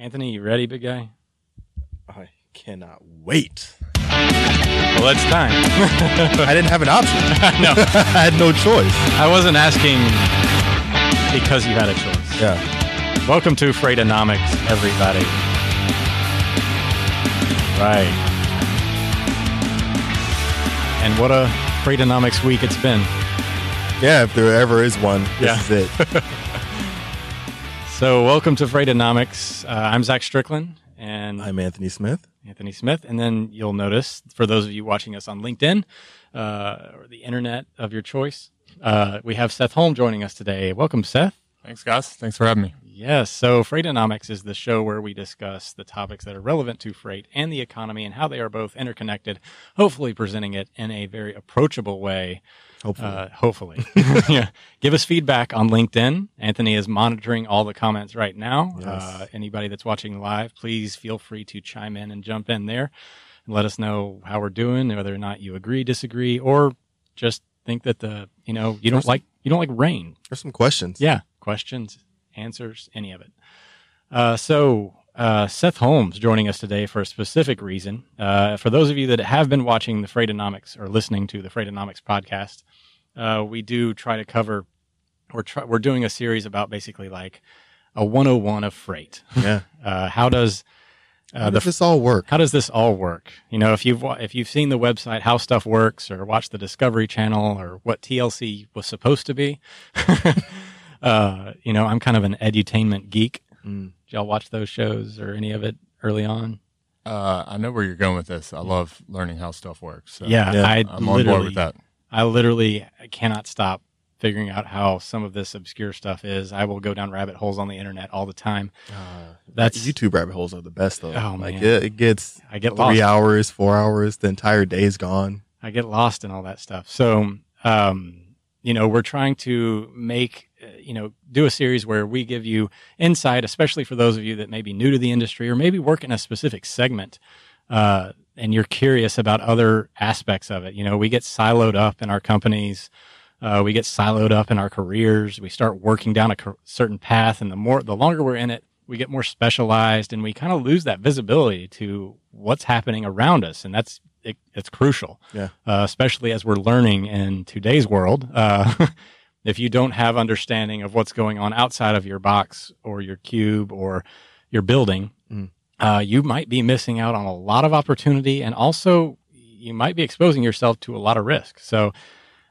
Anthony, you ready, big guy? I cannot wait. Well, it's time. I didn't have an option. no, I had no choice. I wasn't asking because you had a choice. Yeah. Welcome to Freightonomics, everybody. Right. And what a Freightonomics week it's been. Yeah, if there ever is one, this Yeah. is it. So, welcome to Freightonomics. Uh, I'm Zach Strickland, and I'm Anthony Smith. Anthony Smith. And then you'll notice, for those of you watching us on LinkedIn uh, or the internet of your choice, uh, we have Seth Holm joining us today. Welcome, Seth. Thanks, guys. Thanks for having me. Yes. So Freightonomics is the show where we discuss the topics that are relevant to freight and the economy and how they are both interconnected, hopefully presenting it in a very approachable way. Hopefully. Uh, hopefully. yeah. Give us feedback on LinkedIn. Anthony is monitoring all the comments right now. Yes. Uh, anybody that's watching live, please feel free to chime in and jump in there and let us know how we're doing, whether or not you agree, disagree, or just think that the, you know, you don't There's- like, you don't like rain. There's some questions. Yeah, questions, answers, any of it. Uh, so, uh, Seth Holm's joining us today for a specific reason. Uh, for those of you that have been watching the Freightonomics or listening to the Freightonomics podcast, uh, we do try to cover. We're try, we're doing a series about basically like a 101 of freight. Yeah. Uh, how does How uh, does the this all work? how does this all work? You know, if you've if you've seen the website How Stuff Works or watched the Discovery Channel or what TLC was supposed to be, uh, you know, I'm kind of an edutainment geek. Mm. Did y'all watch those shows or any of it early on? Uh, I know where you're going with this. I love learning how stuff works. So yeah, Yeah, I I'm on literally, board with that. I literally cannot stop figuring out how some of this obscure stuff is. I will go down rabbit holes on the internet all the time. Uh, That's YouTube rabbit holes are the best though. Oh, like man. it, it gets I get three lost. hours, four hours, the entire day is gone. I get lost in all that stuff. So, um, you know, we're trying to make, uh, you know, do a series where we give you insight, especially for those of you that may be new to the industry or maybe work in a specific segment, uh, and you're curious about other aspects of it. You know, we get siloed up in our companies. Uh, we get siloed up in our careers. We start working down a car- certain path, and the more, the longer we're in it, we get more specialized, and we kind of lose that visibility to what's happening around us, and that's it, it's crucial Yeah. uh, especially as we're learning in today's world. Uh, if you don't have understanding of what's going on outside of your box or your cube or your building. Uh, you might be missing out on a lot of opportunity, and also you might be exposing yourself to a lot of risk. So,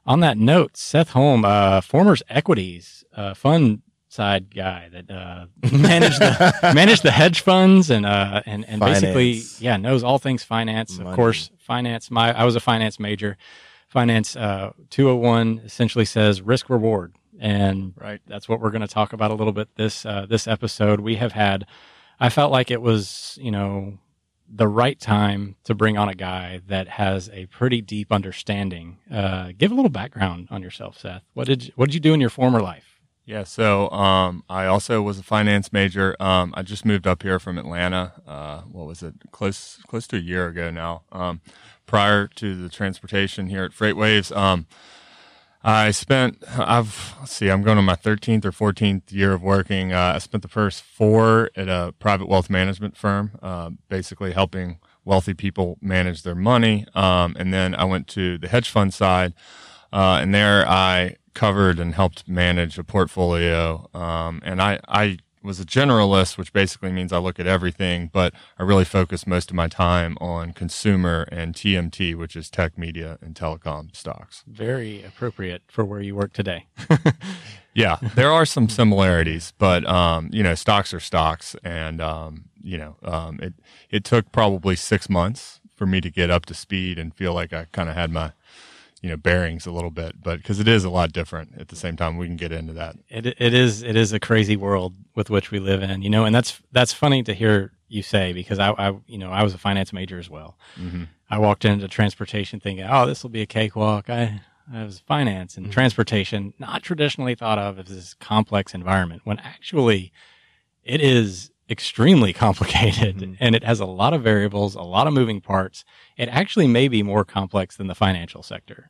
on that note, Seth Holm, uh, Formers Equities uh, fund side guy that uh, managed the managed the hedge funds and uh, and and basically yeah knows all things finance. Of course, finance. My I was a finance major. Finance uh, 201 essentially says risk reward, and Right. that's what we're going to talk about a little bit this uh, this episode. We have had. I felt like it was you know the right time to bring on a guy that has a pretty deep understanding. Uh, give a little background on yourself, Seth. What did you, what did you do in your former life? Yeah. So um, I also was a finance major. Um, I just moved up here from Atlanta. Uh, what was it? Close close to a year ago now. Um, prior to the transportation here at FreightWaves, um, I spent. I've let's see. I'm going on my 13th or 14th year of working. Uh, I spent the first four at a private wealth management firm, uh, basically helping wealthy people manage their money. Um, and then I went to the hedge fund side. Uh, and there I covered and helped manage a portfolio. Um, and I, I was a generalist, which basically means I look at everything, but I really focus most of my time on consumer and TMT, which is tech, media, and telecom stocks. Very appropriate for where you work today. Yeah, there are some similarities, but um, you know, stocks are stocks, and um, you know, um, it it took probably six months for me to get up to speed and feel like I kind of had my you know bearings a little bit, but because it is a lot different at the same time, we can get into that. It it is it is a crazy world with which we live in, you know, and that's that's funny to hear you say because I, I you know I was a finance major as well. hmm I walked into transportation thinking, oh, this will be a cakewalk. I I was finance and transportation, not traditionally thought of as this complex environment, when actually it is extremely complicated Mhm. and it has a lot of variables, a lot of moving parts. It actually may be more complex than the financial sector.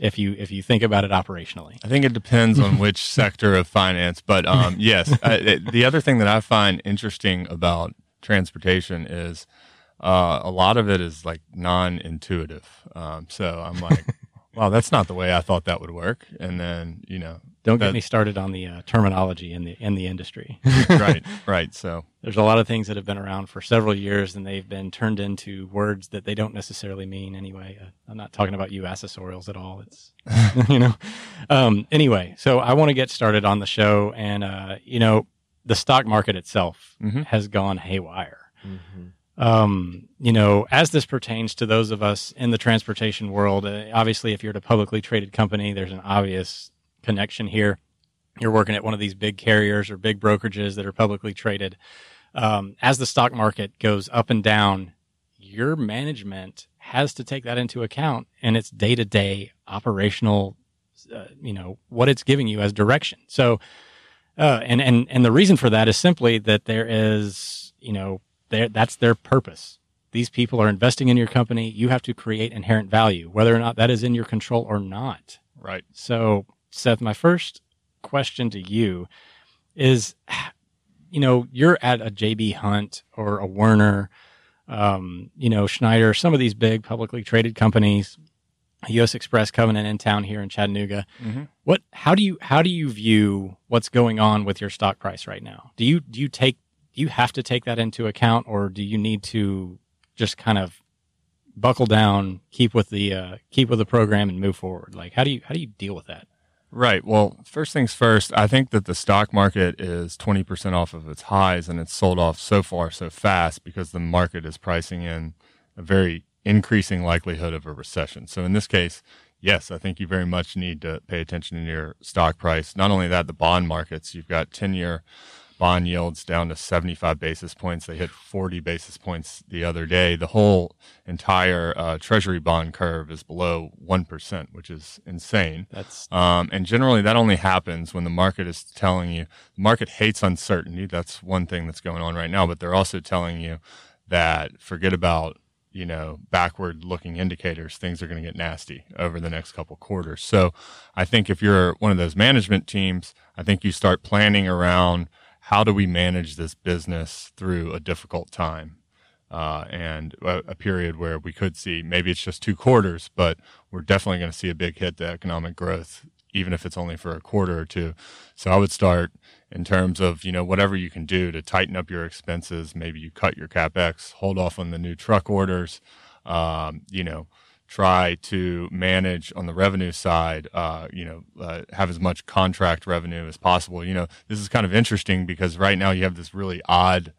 if you if you think about it operationally. I think it depends on which sector of finance, but um, yes, I, the other thing that I find interesting about transportation is uh, a lot of it is like non-intuitive. Um, so I'm like, wow, that's not the way I thought that would work. And then you know, Don't get me started on the uh, terminology in the in the industry. right, right. So There's a lot of things that have been around for several years, and they've been turned into words that they don't necessarily mean anyway. Uh, I'm not talking about you accessorials at all. It's you know. Um, anyway, so I want to get started on the show, and uh, you know, the stock market itself Mhm. has gone haywire. Mhm. um, you know, as this pertains to those of us in the transportation world, uh, obviously, if you're at a publicly traded company, there's an obvious connection here. You're working at one of these big carriers or big brokerages that are publicly traded. Um, as the stock market goes up and down, your management has to take that into account in its day to day operational, uh, you know, what it's giving you as direction. So, uh, and, and, and the reason for that is simply that there is, you know, their, that's their purpose. These people are investing in your company. You have to create inherent value, whether or not that is in your control or not. right. So, Seth, my first question to you is, you know, you're at a JB Hunt or a Werner, um, you know, Schneider, some of these big publicly traded companies, U.S. Xpress Covenant in town here in Chattanooga. Mhm. What? How do you how do you view what's going on with your stock price right now? Do you do you take do you have to take that into account, or do you need to just kind of buckle down, keep with the uh, keep with the program, and move forward? Like, how do you how do you deal with that? Right. Well, first things first, I think that the stock market is 20% off of its highs and it's sold off so far so fast because the market is pricing in a very increasing likelihood of a recession. So in this case, yes, I think you very much need to pay attention to your stock price. Not only that, the bond markets, you've got 10 year bond yields down to 75 basis points. They hit 40 basis points the other day. The whole entire uh, treasury bond curve is below 1%, which is insane. That's Um, and generally, that only happens when the market is telling you the market hates uncertainty. That's one thing that's going on right now. But they're also telling you that forget about you know backward looking indicators. Things are going to get nasty over the next couple quarters. So, I think if you're one of those management teams, I think you start planning around how do we manage this business through a difficult time uh, and a, a period where we could see maybe it's just two quarters, but we're definitely going to see a big hit to economic growth, even if it's only for a quarter or two. So I would start in terms of you know whatever you can do to tighten up your expenses. Maybe you cut your capex, hold off on the new truck orders. Um, you know, try to manage on the revenue side. Uh, you know, uh, have as much contract revenue as possible. You know, this is kind of interesting because right now you have this really odd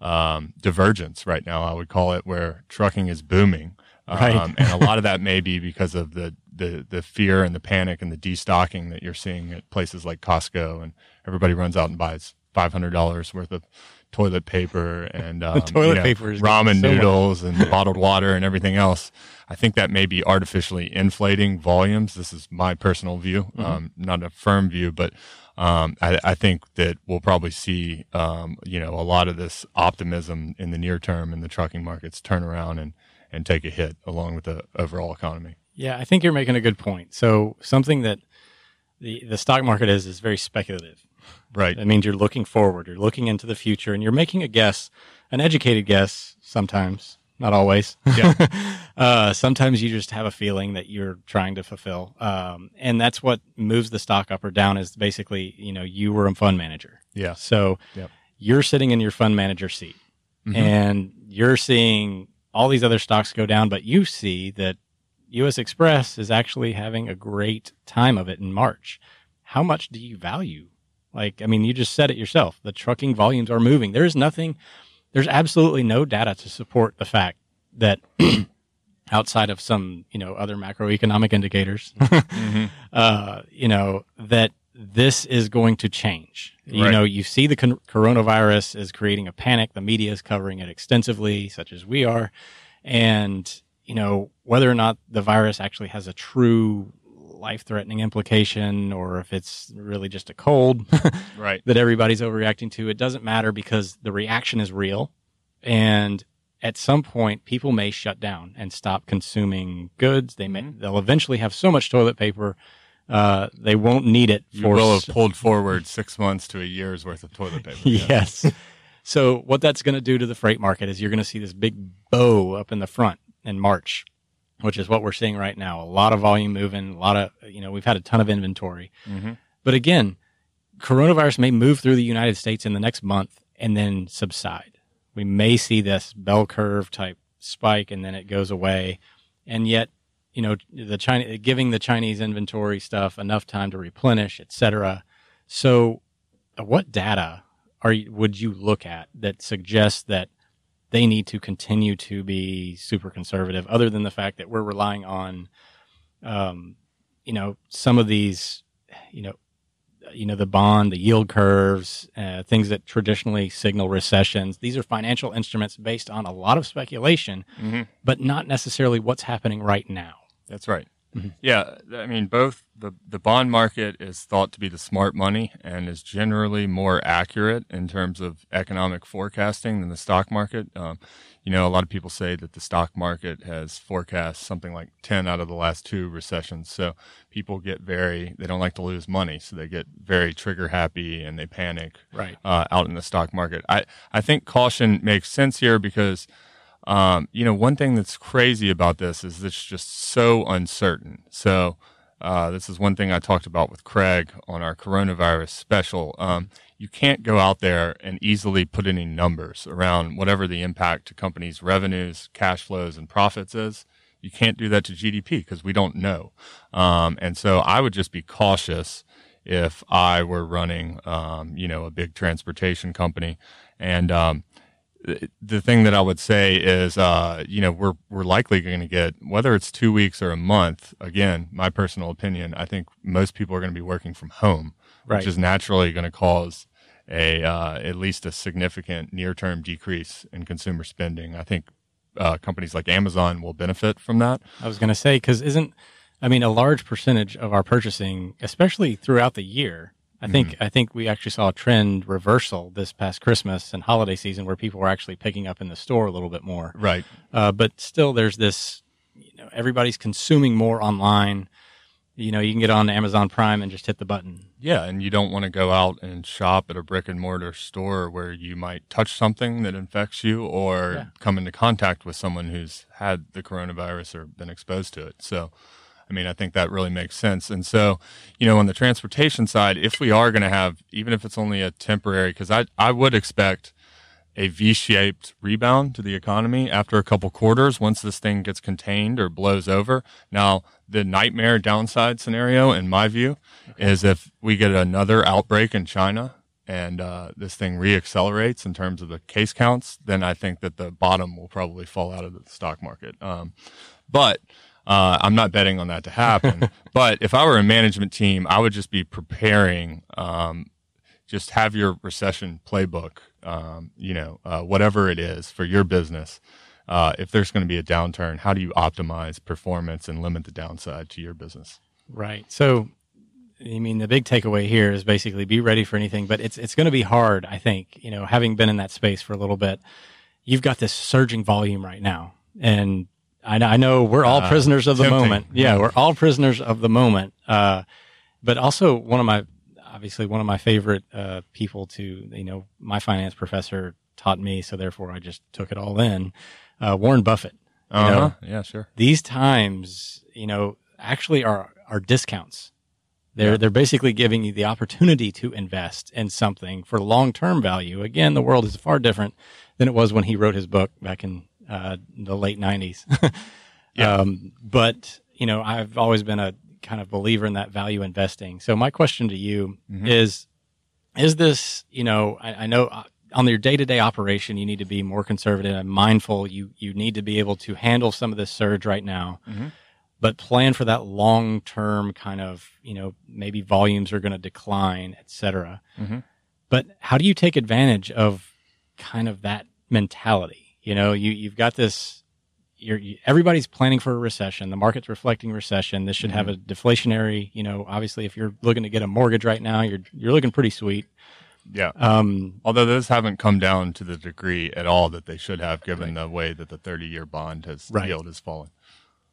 um, divergence right now, I would call it, where trucking is booming. Right. Um, and a lot of that may be because of the, the, the fear and the panic and the destocking that you're seeing at places like Costco and everybody runs out and buys $500 worth of toilet paper and um, toilet you know, paper ramen so much. noodles and bottled water and everything else. I think that may be artificially inflating volumes. This is my personal view, Mm-hmm. um, not a firm view, but um, I, I think that we'll probably see, um, you know, a lot of this optimism in the near term in the trucking markets turn around and, and take a hit along with the overall economy. Yeah, I think you're making a good point. So something that the the stock market is is very speculative. Right. That means you're looking forward, you're looking into the future, and you're making a guess, an educated guess sometimes, not always. Yeah. uh, sometimes you just have a feeling that you're trying to fulfill, um, and that's what moves the stock up or down. Is basically, you know, you were a fund manager, Yeah. so Yep. you're sitting in your fund manager seat, Mhm. and you're seeing all these other stocks go down, but you see that U.S. Xpress is actually having a great time of it in March. How much do you value? Like, I mean, you just said it yourself. The trucking volumes are moving. There's nothing, there's absolutely no data to support the fact that outside of some, you know, other macroeconomic indicators, Mhm. uh, you know, that this is going to change. You Right. know, you see the con- coronavirus is creating a panic. The media is covering it extensively, such as we are. And, you know, whether or not the virus actually has a true life threatening implication or if it's really just a cold Right. that everybody's overreacting to, it doesn't matter because the reaction is real. And at some point people may shut down and stop consuming goods. They may, they'll eventually have so much toilet paper, uh, they won't need it You will have pulled forward six months to a year's worth of toilet paper. yes. so what that's going to do to the freight market is you're going to see this big bow up in the front in March, which is what we're seeing right now. A lot of volume moving, a lot of, you know, we've had a ton of inventory. Mhm. But again, coronavirus may move through the United States in the next month and then subside. We may see this bell curve type spike and then it goes away. And yet, you know, the China giving the Chinese inventory stuff enough time to replenish, et cetera. So, uh, what data are you, would you look at that suggests that they need to continue to be super conservative, other than the fact that we're relying on, um, you know, some of these, you know, you know, the bond, the yield curves, uh, things that traditionally signal recessions. These are financial instruments based on a lot of speculation, Mhm. but not necessarily what's happening right now. That's right. Mhm. Yeah, I mean, both the the bond market is thought to be the smart money and is generally more accurate in terms of economic forecasting than the stock market. Um, you know, a lot of people say that the stock market has forecast something like ten out of the last two recessions. So people get very they don't like to lose money, so they get very trigger happy and they panic Right. uh, out in the stock market. I, I think caution makes sense here because, um, you know, one thing that's crazy about this is it's just so uncertain. So, uh, this is one thing I talked about with Craig on our coronavirus special. Um, you can't go out there and easily put any numbers around whatever the impact to companies' revenues, cash flows, and profits is. You can't do that to GDP because we don't know. Um, and so I would just be cautious if I were running, um, you know, a big transportation company. And um, the, thing that I would say is, uh, you know, we're we're likely going to get whether it's two weeks or a month. Again, my personal opinion, I think most people are going to be working from home, Right. which is naturally going to cause a uh, at least a significant near term decrease in consumer spending. I think uh, companies like Amazon will benefit from that. I was going to say because isn't I mean a large percentage of our purchasing, especially throughout the year. I think I think we actually saw a trend reversal this past Christmas and holiday season where people were actually picking up in the store a little bit more. Right. Uh, but still, there's this. You know, everybody's consuming more online. You know, you can get on Amazon Prime and just hit the button. Yeah, and you don't want to go out and shop at a brick and mortar store where you might touch something that infects you or Yeah. come into contact with someone who's had the coronavirus or been exposed to it. So, I mean, I think that really makes sense. And so, you know, on the transportation side, if we are going to have, even if it's only a temporary, because I, I would expect a V-shaped rebound to the economy after a couple quarters once this thing gets contained or blows over. Now, the nightmare downside scenario, in my view, is if we get another outbreak in China and uh, this thing reaccelerates in terms of the case counts, then I think that the bottom will probably fall out of the stock market. Um, but uh, I'm not betting on that to happen. but if I were a management team, I would just be preparing um, just have your recession playbook, um, you know, uh, whatever it is for your business. Uh, if there's going to be a downturn, how do you optimize performance and limit the downside to your business? Right. So, I mean, the big takeaway here is basically be ready for anything, but it's it's going to be hard. I think you know, having been in that space for a little bit, you've got this surging volume right now, and I, know- I know we're all Uh, prisoners of the tempting. moment. Yeah, we're all prisoners of the moment. Uh, but also one of my obviously one of my favorite uh, people to you know my finance professor taught me, so therefore I just took it all in. Uh, Warren Buffett Uh-huh. know? Yeah, sure. these times, you know, actually are are discounts. They're Yeah. they're basically giving you the opportunity to invest in something for long term value. Again, the world is far different than it was when he wrote his book back in uh, the late nineties. Yeah. um, but you know, I've always been a kind of believer in that value investing. So my question to you Mhm. is: Is this you know? I, I know. uh, On your day-to-day operation, you need to be more conservative and mindful. You you need to be able to handle some of this surge right now Mhm. but plan for that long term kind of you know maybe volumes are going to decline et cetera Mhm. but how do you take advantage of kind of that mentality you know you you've got this you're you, everybody's planning for a recession the market's reflecting recession this should have a deflationary you know obviously if you're looking to get a mortgage right now you're you're looking pretty sweet Yeah. Um, Although those haven't come down to the degree at all that they should have, given the way that the 30 year bond has Right. yield has fallen.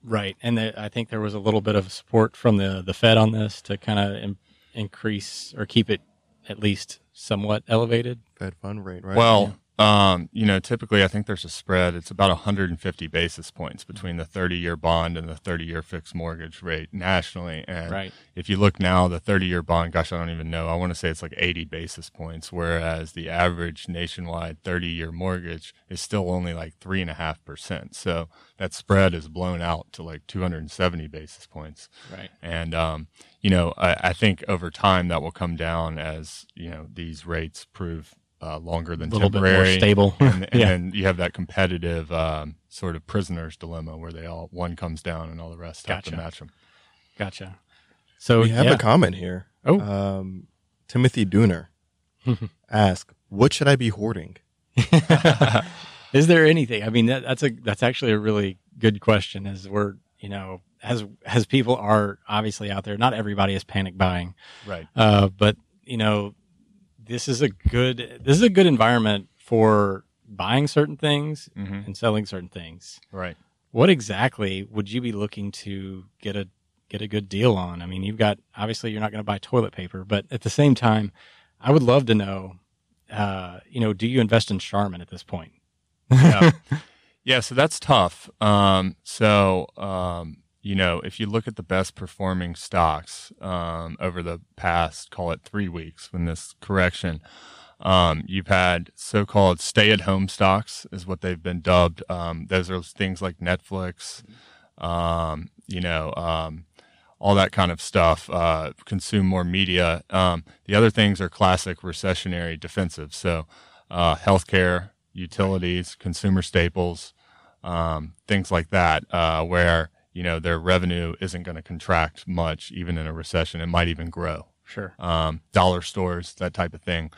right, and the, I think there was a little bit of support from the the Fed on this to kind of Im- increase or keep it at least somewhat elevated. Fed fund rate, right? Well, um, you know, typically I think there's a spread. It's about 150 basis points between the 30 year bond and the 30 year fixed mortgage rate nationally. And Right. if you look now, the 30 year bond, gosh, I don't even know. I want to say it's like 80 basis points, whereas the average nationwide 30 year mortgage is still only like three and a half percent. So that spread is blown out to like 270 basis points. Right. And, um, you know, I, I think over time that will come down as, you know, these rates prove uh, longer than A little bit temporary. more stable. and, and yeah. then you have that competitive um, sort of prisoner's dilemma where they all one comes down and all the rest have to match them. Gotcha. So we have yeah. a comment here. Oh. Um, Timothy Dooner ask, "What should I be hoarding?" Is there anything? I mean, that, that's a that's actually a really good question. As we're you know as as people are obviously out there, not everybody is panic buying, Right. uh, but you know this is a good this is a good environment for buying certain things hmm and selling certain things. Right. What exactly would you be looking to get a get a good deal on? I mean, you've got obviously you're not going to buy toilet paper, but at the same time, I would love to know. Uh, you know, do you invest in Charmin at this point? Yeah. yeah. So that's tough. Um, so, um, you know, if you look at the best performing stocks um, over the past, call it three weeks, when this correction, um, you've had so-called stay-at-home stocks, is what they've been dubbed. Um, those are things like Netflix, um, you know, um, all that kind of stuff. Uh, consume more media. Um, the other things are classic recessionary defensive. So, uh, healthcare, utilities, consumer staples, things like that, uh, where you know their revenue isn't going to contract much, even in a recession. It might even grow Sure. um, dollar stores, that type of thing.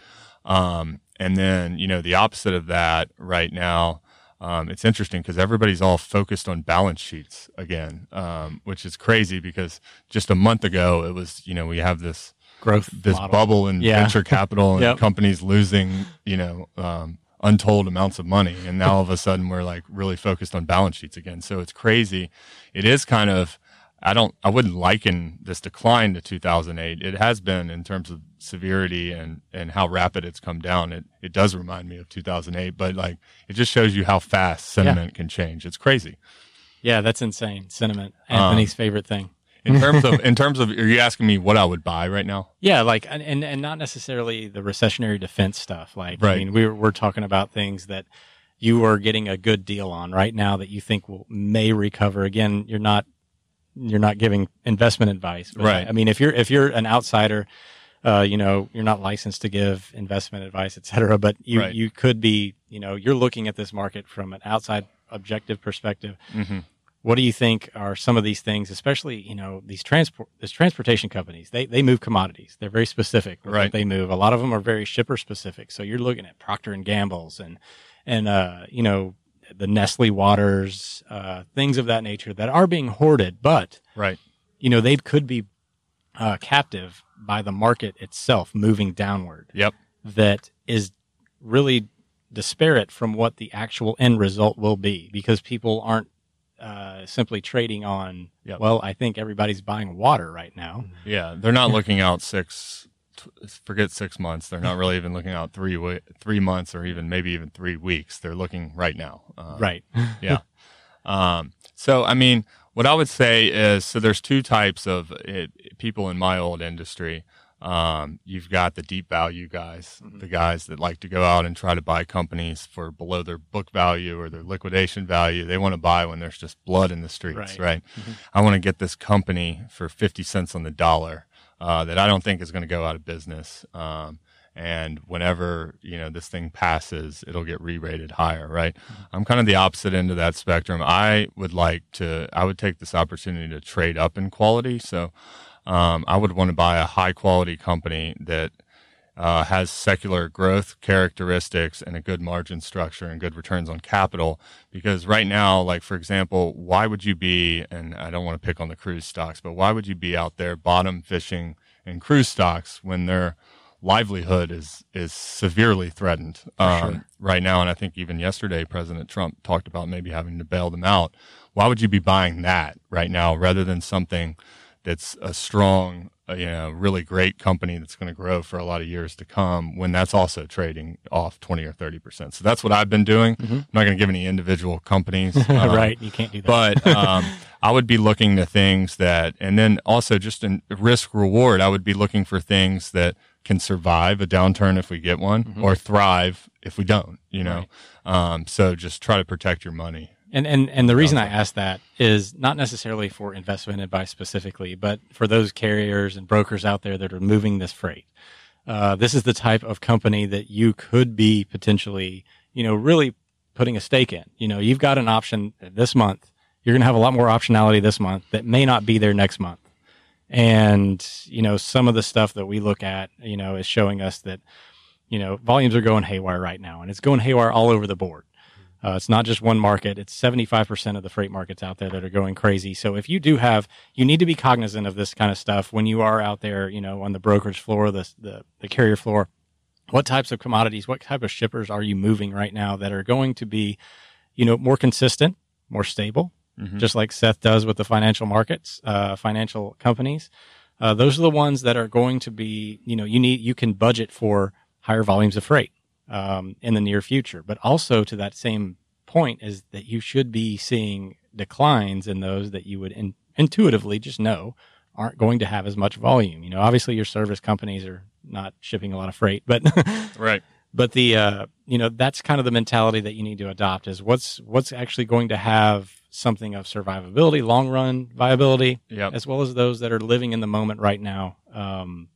Um, and then, you know, the opposite of that right now, um, it's interesting because everybody's all focused on balance sheets again, um, which is crazy because just a month ago it was, you know, we have this Growth this model. bubble in Yeah. venture capital and Yep. companies losing, you know, um, untold amounts of money. And now all of a sudden we're like really focused on balance sheets again. So it's crazy. It is kind of, I don't, I wouldn't liken this decline to 2008. It has been in terms of severity and, and how rapid it's come down. It, it does remind me of 2008, but like it just shows you how fast sentiment can change. It's crazy. Yeah, that's insane. Sentiment. Um, Anthony's favorite thing. In terms of, in terms of, are you asking me what I would buy right now? Yeah, like and, and not necessarily the recessionary defense stuff. Like I mean, we're we're talking about things that you are getting a good deal on right now that you think will may recover. Again, you're not you're not giving investment advice. Right. I mean, if you're if you're an outsider, uh, you know, you're not licensed to give investment advice, et cetera, but you Right. you could be, you know, you're looking at this market from an outside objective perspective. Mm-hmm. What do you think are some of these things, especially you know these transport these transportation companies? They they move commodities. They're very specific. Right. What they move. A lot of them are very shipper specific. So you're looking at Procter and Gamble's and and uh, you know the Nestle waters, uh, things of that nature that are being hoarded, but Right. you know they could be uh, captive by the market itself moving downward. Yep. That is really disparate from what the actual end result will be because people aren't uh, simply trading on. Yep. Well, I think everybody's buying water right now. Yeah, they're not looking out six. Forget six months. They're not really even looking out three three months or even maybe even three weeks. They're looking right now. Uh, Right. Yeah. Um, so I mean, what I would say is, so there's two types of it, people in my old industry. Um, you've got the deep value guys, Mhm. the guys that like to go out and try to buy companies for below their book value or their liquidation value. They want to buy when there's just blood in the streets, Right. right? Mhm. I want to get this company for 50 cents on the dollar, uh, that I don't think is going to go out of business. Um, and whenever, you know, this thing passes, it'll get re-rated higher, right? I'm kind of the opposite end of that spectrum. I would like to, I would take this opportunity to trade up in quality. So, um, I would want to buy a high quality company that, uh, has secular growth characteristics and a good margin structure and good returns on capital. Because right now, like for example, why would you be, and I don't want to pick on the cruise stocks, but why would you be out there bottom fishing in cruise stocks when they're livelihood is is severely threatened um, right now. And I think even yesterday, President Trump talked about maybe having to bail them out. Why would you be buying that right now rather than something that's a strong, uh, you know, really great company that's going to grow for a lot of years to come when that's also trading off 20 or 30%. So that's what I've been doing. Mm-hmm. I'm not going to give any individual companies. um, right. You can't do that. but um, I would be looking to things that, and then also just in risk reward, I would be looking for things that can survive a downturn if we get one, or thrive if we don't. You know, um, so just try to protect your money. And and and the reason I ask that is not necessarily for investment advice specifically, but for those carriers and brokers out there that are moving this freight. Uh, this is the type of company that you could be potentially, you know, really putting a stake in. You know, you've got an option this month. You're going to have a lot more optionality this month that may not be there next month. And, you know, some of the stuff that we look at, you know, is showing us that, you know, volumes are going haywire right now and it's going haywire all over the board. Uh, it's not just one market. It's 75% of the freight markets out there that are going crazy. So if you do have, you need to be cognizant of this kind of stuff when you are out there, you know, on the brokerage floor, the, the, the carrier floor. What types of commodities, what type of shippers are you moving right now that are going to be, you know, more consistent, more stable, just like Seth does with the financial markets, uh, financial companies. Uh, those are the ones that are going to be, you know, you need, you can budget for higher volumes of freight um, in the near future. But also to that same point is that you should be seeing declines in those that you would in, intuitively just know aren't going to have as much volume. You know, obviously your service companies are not shipping a lot of freight, but Right. but the uh, you know that's kind of the mentality that you need to adopt is what's what's actually going to have something of survivability, long run viability, Yep. as well as those that are living in the moment right now. Um,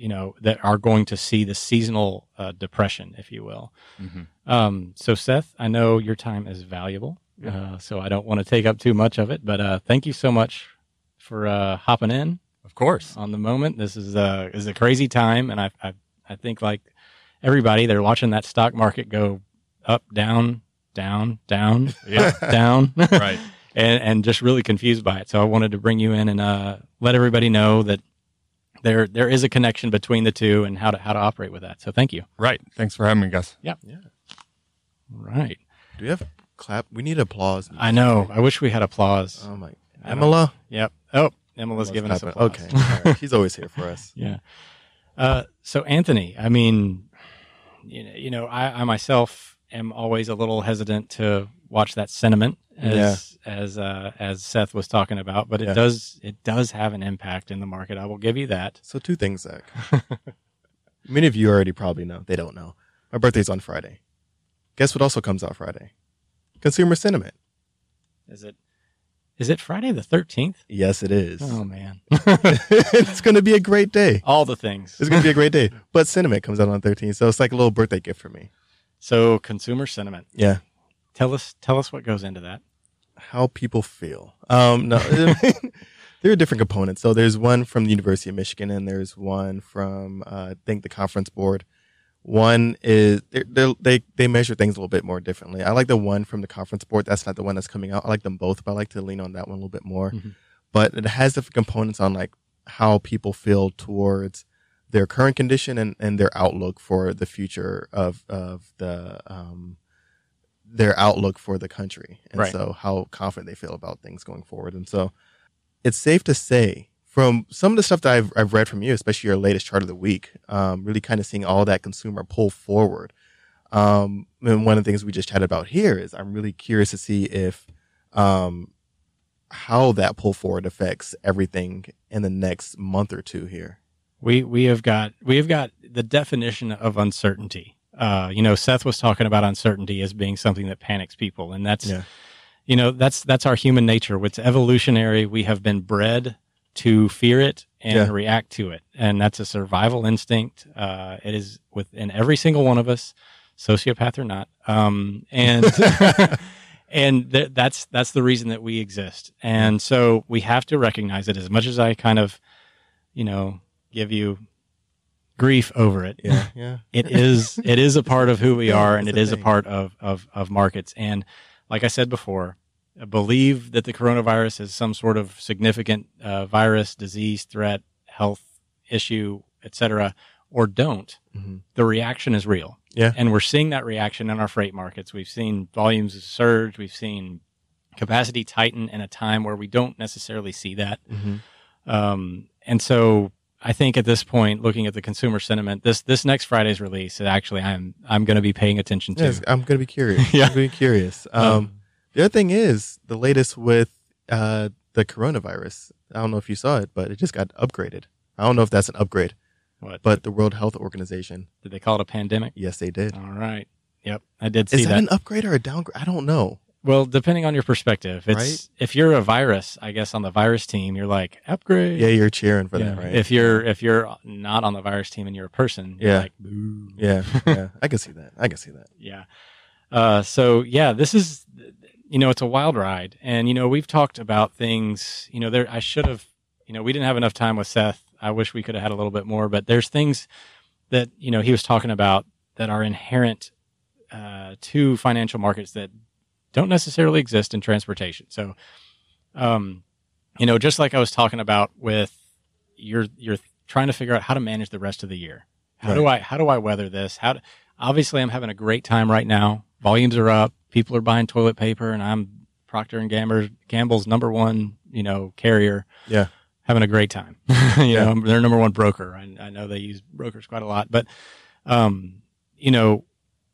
you know that are going to see the seasonal uh, depression, if you will. Mhm. Um, so Seth, I know your time is valuable, uh, so I don't want to take up too much of it. But uh, thank you so much for uh, hopping in Of course. on the moment. This is a is a crazy time, and I I, I think like everybody, they're watching that stock market go up, down, down, down, Yeah. down, right. and and just really confused by it. So I wanted to bring you in and uh, let everybody know that there there is a connection between the two and how to how to operate with that. So thank you. Right. Thanks for having me, Gus. Yeah. Right. Do we have clap? We need applause. I know. I wish we had applause. Oh my. I Emila. Yep. Oh, Emma's giving us clapping. applause. Okay. All right. She's always here for us. Yeah. Uh, so Anthony, I mean, you know, you know, I, I myself am always a little hesitant to watch that sentiment as as uh, as Seth was talking about, but it Yeah. does it does have an impact in the market. I will give you that. So two things, Zach. Many of you already probably know. They don't know. My birthday's on Friday. Guess what also comes out Friday? Consumer sentiment. Is it is it Friday the thirteenth? Yes, it is. Oh man, it's going to be a great day. all the things. It's going to be a great day. But sentiment comes out on 13th, so it's like a little birthday gift for me. So consumer sentiment. Yeah. Tell us tell us what goes into that. How people feel. Um, no, there are different components. So there's one from the University of Michigan, and there's one from uh, I think the Conference Board. One is they're, they're, they they measure things a little bit more differently. I like the one from the Conference Board. That's not the one that's coming out. I like them both, but I like to lean on that one a little bit more. Mhm. But it has different components on like how people feel towards their current condition and, and their outlook for the future of of the um their outlook for the country and Right. so how confident they feel about things going forward and so it's safe to say from some of the stuff that I've, I've read from you especially your latest chart of the week um, really kind of seeing all that consumer pull forward um, and one of the things we just chatted about here is i'm really curious to see if um, how that pull forward affects everything in the next month or two here We we have got we have got the definition of uncertainty. Uh, you know, Seth was talking about uncertainty as being something that panics people, and that's Yeah. you know that's that's our human nature. It's evolutionary. We have been bred to fear it and Yeah. react to it, and that's a survival instinct. Uh, it is within every single one of us, sociopath or not. Um, and and th- that's that's the reason that we exist. And so we have to recognize it. As much as I kind of, you know, give you grief over it, yeah yeah it is it is a part of who we are, and it a is a thing. part of of of markets. And like I said before, believe that the coronavirus is some sort of significant uh, virus, disease, threat, health issue, etc., or don't, hmm the reaction is real. Yeah. And we're seeing that reaction in our freight markets. We've seen volumes surge. We've seen capacity tighten in a time where we don't necessarily see that. hmm Um, and so I think at this point, looking at the consumer sentiment, this this next Friday's release, is actually, I'm I'm going to be paying attention to. Yes, I'm gonna be curious. Yeah. I'm gonna be curious. Um, Um, the other thing is the latest with uh, the coronavirus. I don't know if you saw it, but it just got upgraded. I don't know if that's an upgrade, What? but the World Health Organization, Did they call it a pandemic? yes, they did. All right. Yep, I did see Is that, that. an upgrade or a downgrade? I don't know. Well, depending on your perspective, it's Right? if you're a virus, I guess on the virus team, you're like upgrade. Yeah, you're cheering for Yeah. that, right? If you're if you're not on the virus team and you're a person, you're Yeah. like boo. yeah, yeah, I can see that. I can see that. Yeah. Uh, so yeah, this is, you know, it's a wild ride, and you know, we've talked about things. You know, there I should have, you know, we didn't have enough time with Seth. I wish we could have had a little bit more, but there's things that you know he was talking about that are inherent uh, to financial markets that don't necessarily exist in transportation. So, um, you know, just like I was talking about with you're you're trying to figure out how to manage the rest of the year. How do I how do I weather this? How do, obviously I'm having a great time right now. Volumes are up. People are buying toilet paper, and I'm Procter and Gamble Gamble's number one you know carrier. Yeah. having a great time. you Yeah. know, they're number one broker. I, I know they use brokers quite a lot, but um, you know,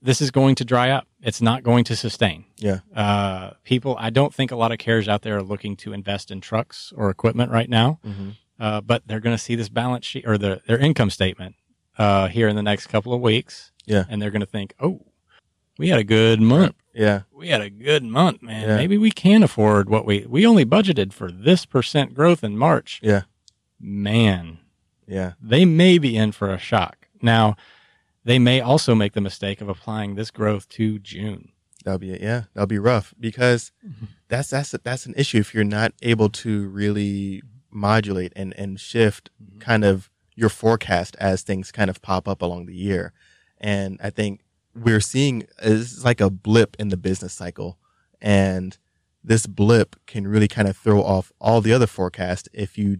this is going to dry up. It's not going to sustain. Yeah. Uh, people, I don't think a lot of carriers out there are looking to invest in trucks or equipment right now Mm-hmm. uh, but they're going to see this balance sheet or the, their income statement uh, here in the next couple of weeks. Yeah. And they're going to think, oh, we had a good month. Yeah, We had a good month, man. Yeah. Maybe we can afford what we, we only budgeted for this percent growth in March. yeah, Man, yeah, they may be in for a shock. Now, they may also make the mistake of applying this growth to June. that'll be. Yeah, that'll be rough because that's that's that's an issue if you're not able to really modulate and and shift Mhm. kind of your forecast as things kind of pop up along the year. And I think we're seeing it's like a blip in the business cycle. And this blip can really kind of throw off all the other forecasts if you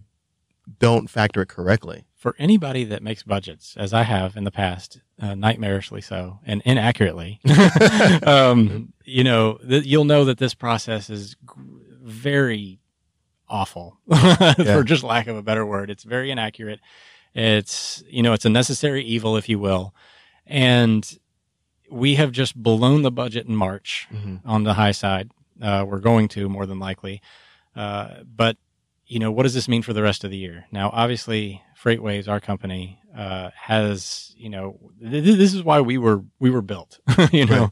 don't factor it correctly. For anybody that makes budgets, as I have in the past, uh, nightmarishly so and inaccurately, um, you know, th- you'll know that this process is g- very awful, for just lack of a better word. It's very inaccurate. It's you know, it's a necessary evil, if you will, and we have just blown the budget in March Mm-hmm. on the high side. Uh, we're going to more than likely. Uh, but you know, what does this mean for the rest of the year? Now, obviously, FreightWaves, our company, uh, has you know, th- th- this is why we were we were built. you know,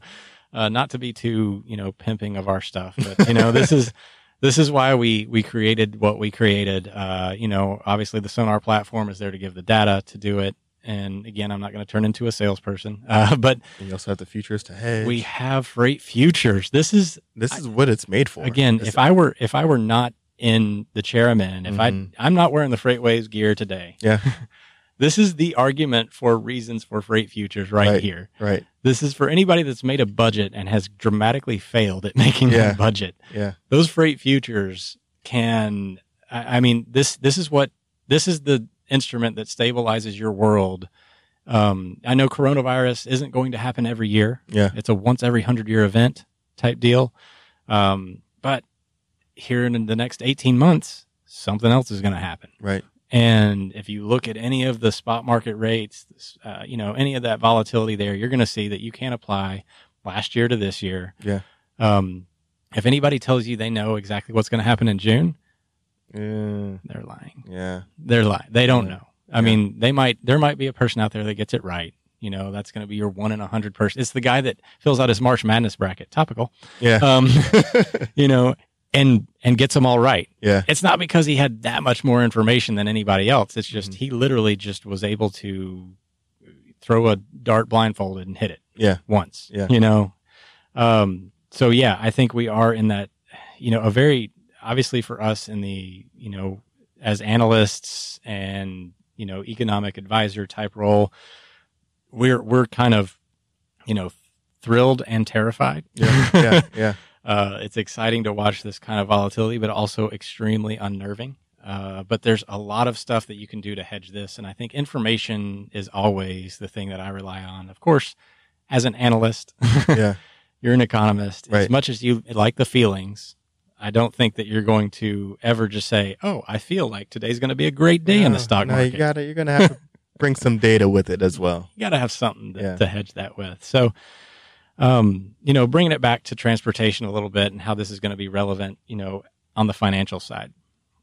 uh, not to be too you know pimping of our stuff, but you know, this is. This is why we, we created what we created. Uh, you know, obviously the Sonar platform is there to give the data to do it. And again, I'm not going to turn into a salesperson, uh, but you also have the futures to hedge. we have freight futures. This is this is what it's made for. again if i were if i were not in the chairman. if Mhm. i i'm not wearing the FreightWaves gear today yeah, this is the argument for reasons for freight futures right, Right. here right. this is for anybody that's made a budget and has dramatically failed at making Yeah. that budget Yeah, those freight futures can I, I mean this this is what this is the instrument that stabilizes your world um, i know coronavirus isn't going to happen every year yeah, it's a once every hundred year event type deal. Um, but here in the next 18 months, something else is going to happen. right. And if you look at any of the spot market rates, uh, you know, any of that volatility there, you're going to see that you can't apply last year to this year. Yeah. Um, if anybody tells you they know exactly what's going to happen in June, Yeah, they're lying. yeah, They're lying. They don't Yeah. know. I Yeah. mean, they might, there might be a person out there that gets it right. You know, that's going to be your one in a hundred person. It's the guy that fills out his March Madness bracket. Topical. yeah, Um, you know, and and gets them all right. yeah, It's not because he had that much more information than anybody else. It's just Mhm. he literally just was able to throw a dart blindfolded and hit it yeah, once. Yeah. You know. Um, so yeah, I think we are in that, you know, a very obviously for us in the, you know, as analysts and, you know, economic advisor type role, we're we're kind of, you know, thrilled and terrified. yeah, yeah, yeah. Uh, it's exciting to watch this kind of volatility, but also extremely unnerving. Uh, but there's a lot of stuff that you can do to hedge this. And I think information is always the thing that I rely on. Of course, as an analyst, Yeah. you're an economist. As much as you like the feelings, I don't think that you're going to ever just say, "Oh, I feel like today's going to be a great day in the stock no, market." you gotta, you're gonna have to bring some data with it as well. you got to have something to, Yeah. to hedge that with. So, um, you know, bringing it back to transportation a little bit and how this is going to be relevant, you know, on the financial side.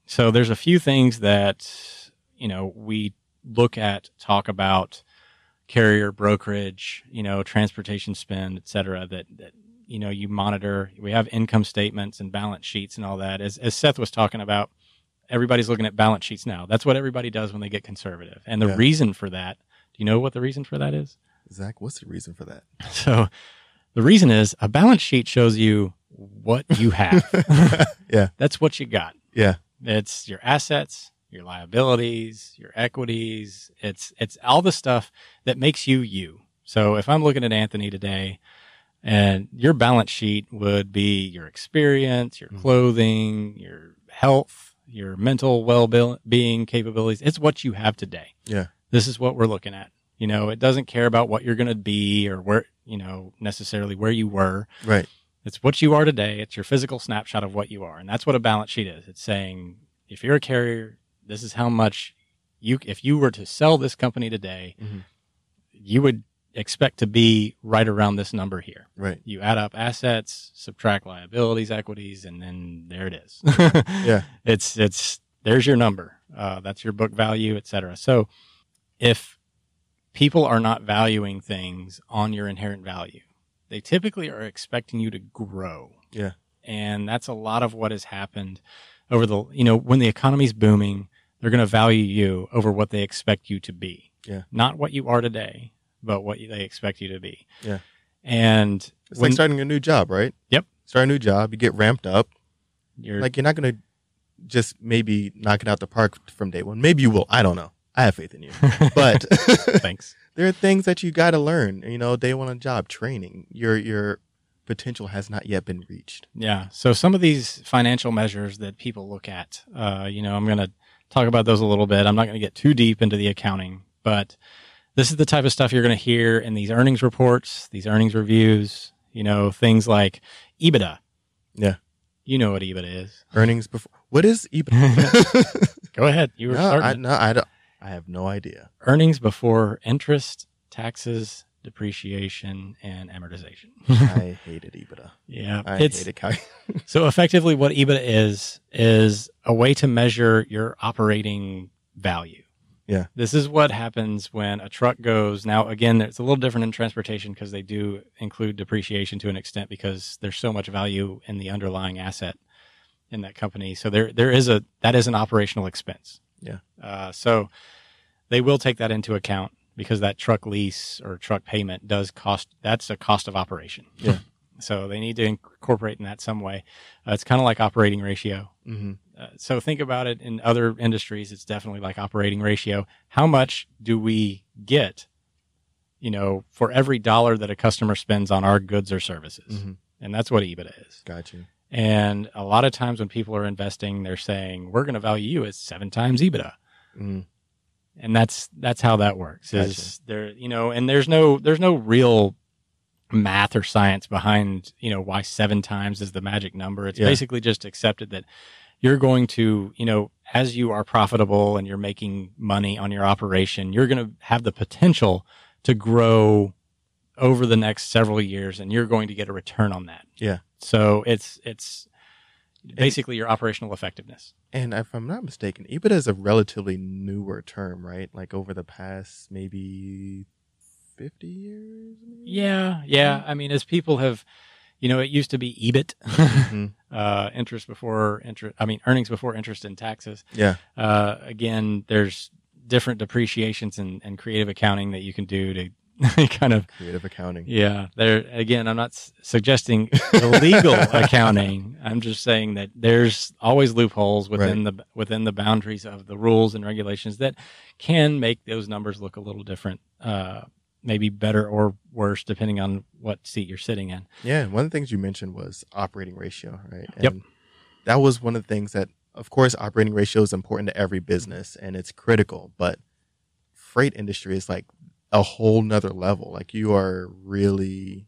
So there's a few things that, you know, we look at, talk about carrier brokerage, you know, transportation spend, et cetera, that, that, you know, you monitor, we have income statements and balance sheets and all that. As, as Seth was talking about, everybody's looking at balance sheets now. That's what everybody does when they get conservative. And the Yeah. reason for that, do you know what the reason for that is? Zach, what's the reason for that? So the reason is a balance sheet shows you what you have. Yeah. That's what you got. Yeah. It's your assets, your liabilities, your equities. It's it's all the stuff that makes you you. So if I'm looking at Anthony today and your balance sheet would be your experience, your Mhm. clothing, your health, your mental well-being capabilities. It's what you have today. Yeah. This is what we're looking at. You know, it doesn't care about what you're going to be or where, you know, necessarily where you were. Right. It's what you are today. It's your physical snapshot of what you are. And that's what a balance sheet is. It's saying if you're a carrier, this is how much you, if you were to sell this company today, Mhm. you would expect to be right around this number here. Right. You add up assets, subtract liabilities, equities, and then there it is. Yeah. It's, it's, there's your number. Uh, that's your book value, et cetera. So if people are not valuing things on your inherent value, they typically are expecting you to grow. Yeah. And that's a lot of what has happened over the, you know, when the economy's booming, they're going to value you over what they expect you to be. Yeah. Not what you are today, but what they expect you to be. Yeah. And It's when like starting a new job, right? Yep. Start a new job, you get ramped up. you're Like you're not gonna just maybe knock it out the park from day one. Maybe you will. I don't know. I have faith in you. But thanks. there are things that you got to learn. You know, day one on job training. Your your potential has not yet been reached. Yeah. So some of these financial measures that people look at, uh, you know, I'm going to talk about those a little bit. I'm not going to get too deep into the accounting, but this is the type of stuff you're going to hear in these earnings reports, these earnings reviews, you know, things like EBITDA. Yeah. You know what EBITDA is. Earnings before. What is EBITDA? Go ahead. You were no, starting. I, no, I don't. I have no idea. Earnings before interest, taxes, depreciation, and amortization. I hated EBITDA. yeah. I it's, hated cal- So effectively what EBITDA is is a way to measure your operating value. Yeah. This is what happens when a truck goes now again it's a little different in transportation because they do include depreciation to an extent because there's so much value in the underlying asset in that company. So there there is a that is an operational expense. Yeah. Uh, so they will take that into account because that truck lease or truck payment does cost that's a cost of operation. Yeah. So they need to incorporate in that some way. Uh, it's kind of like operating ratio. Mhm. Uh, so think about it in other industries. It's definitely like operating ratio. How much do we get, you know, for every dollar that a customer spends on our goods or services? Mhm. And that's what EBITDA is. Got you. And a lot of times when people are investing, they're saying, we're going to value you as seven times EBITDA. Mhm. And that's, that's how that works is there, you know, and there's no, there's no real math or science behind, you know, why seven times is the magic number. It's Yeah. basically just accepted that you're going to, you know, as you are profitable and you're making money on your operation, you're going to have the potential to grow over the next several years and you're going to get a return on that. Yeah. So it's, it's basically your operational effectiveness. And if I'm not mistaken, EBITDA is a relatively newer term, right? Like over the past maybe 50 years? maybe? Yeah. Yeah. I mean, as people have, you know, it used to be EBIT, Mhm. uh, interest before interest, I mean, earnings before interest and taxes. Yeah. Uh, again, there's different depreciations and, and creative accounting that you can do to kind of Creative accounting. Yeah, there again. I'm not s- suggesting illegal accounting. I'm just saying that there's always loopholes within the within the boundaries of the rules and regulations that can make those numbers look a little different. Uh, maybe better or worse depending on what seat you're sitting in. Yeah, one of the things you mentioned was operating ratio, right? Yep. And that was one of the things that of course, operating ratio is important to every business and it's critical, but freight industry is like a whole nother level. Like you are really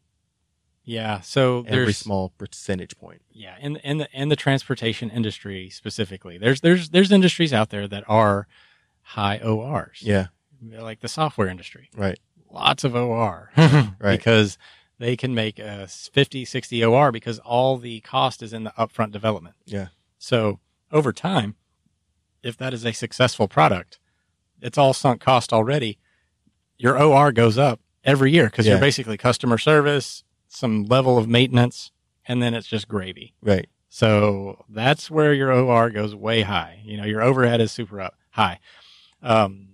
Yeah. So every there's small percentage point. yeah and in the in the transportation industry specifically. There's there's there's industries out there that are high ORs. Yeah. Like the software industry. Right. Lots of OR. Right. Because they can make a 50, 60 OR because all the cost is in the upfront development. Yeah. So over time, if that is a successful product, it's all sunk cost already. Your OR goes up every year because Yeah. you're basically customer service, some level of maintenance, and then it's just gravy. Right. So that's where your OR goes way high. You know, your overhead is super up high. Um,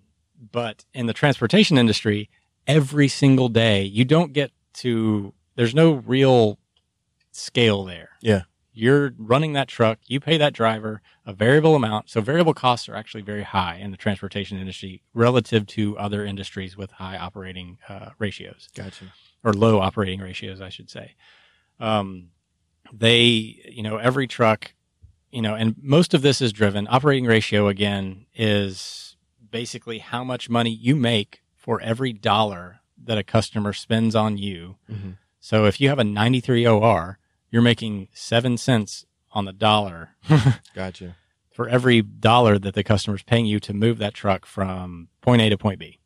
but in the transportation industry, every single day, you don't get to, there's no real scale there. Yeah. You're running that truck, you pay that driver a variable amount. So variable costs are actually very high in the transportation industry relative to other industries with high operating uh, ratios Gotcha. or low operating ratios, I should say. Um, they, you know, every truck, you know, and most of this is driven. Operating ratio again is basically how much money you make for every dollar that a customer spends on you. Mhm. So if you have a 93 OR, you're making seven cents on the dollar Gotcha. for every dollar that the customer's paying you to move that truck from point A to point B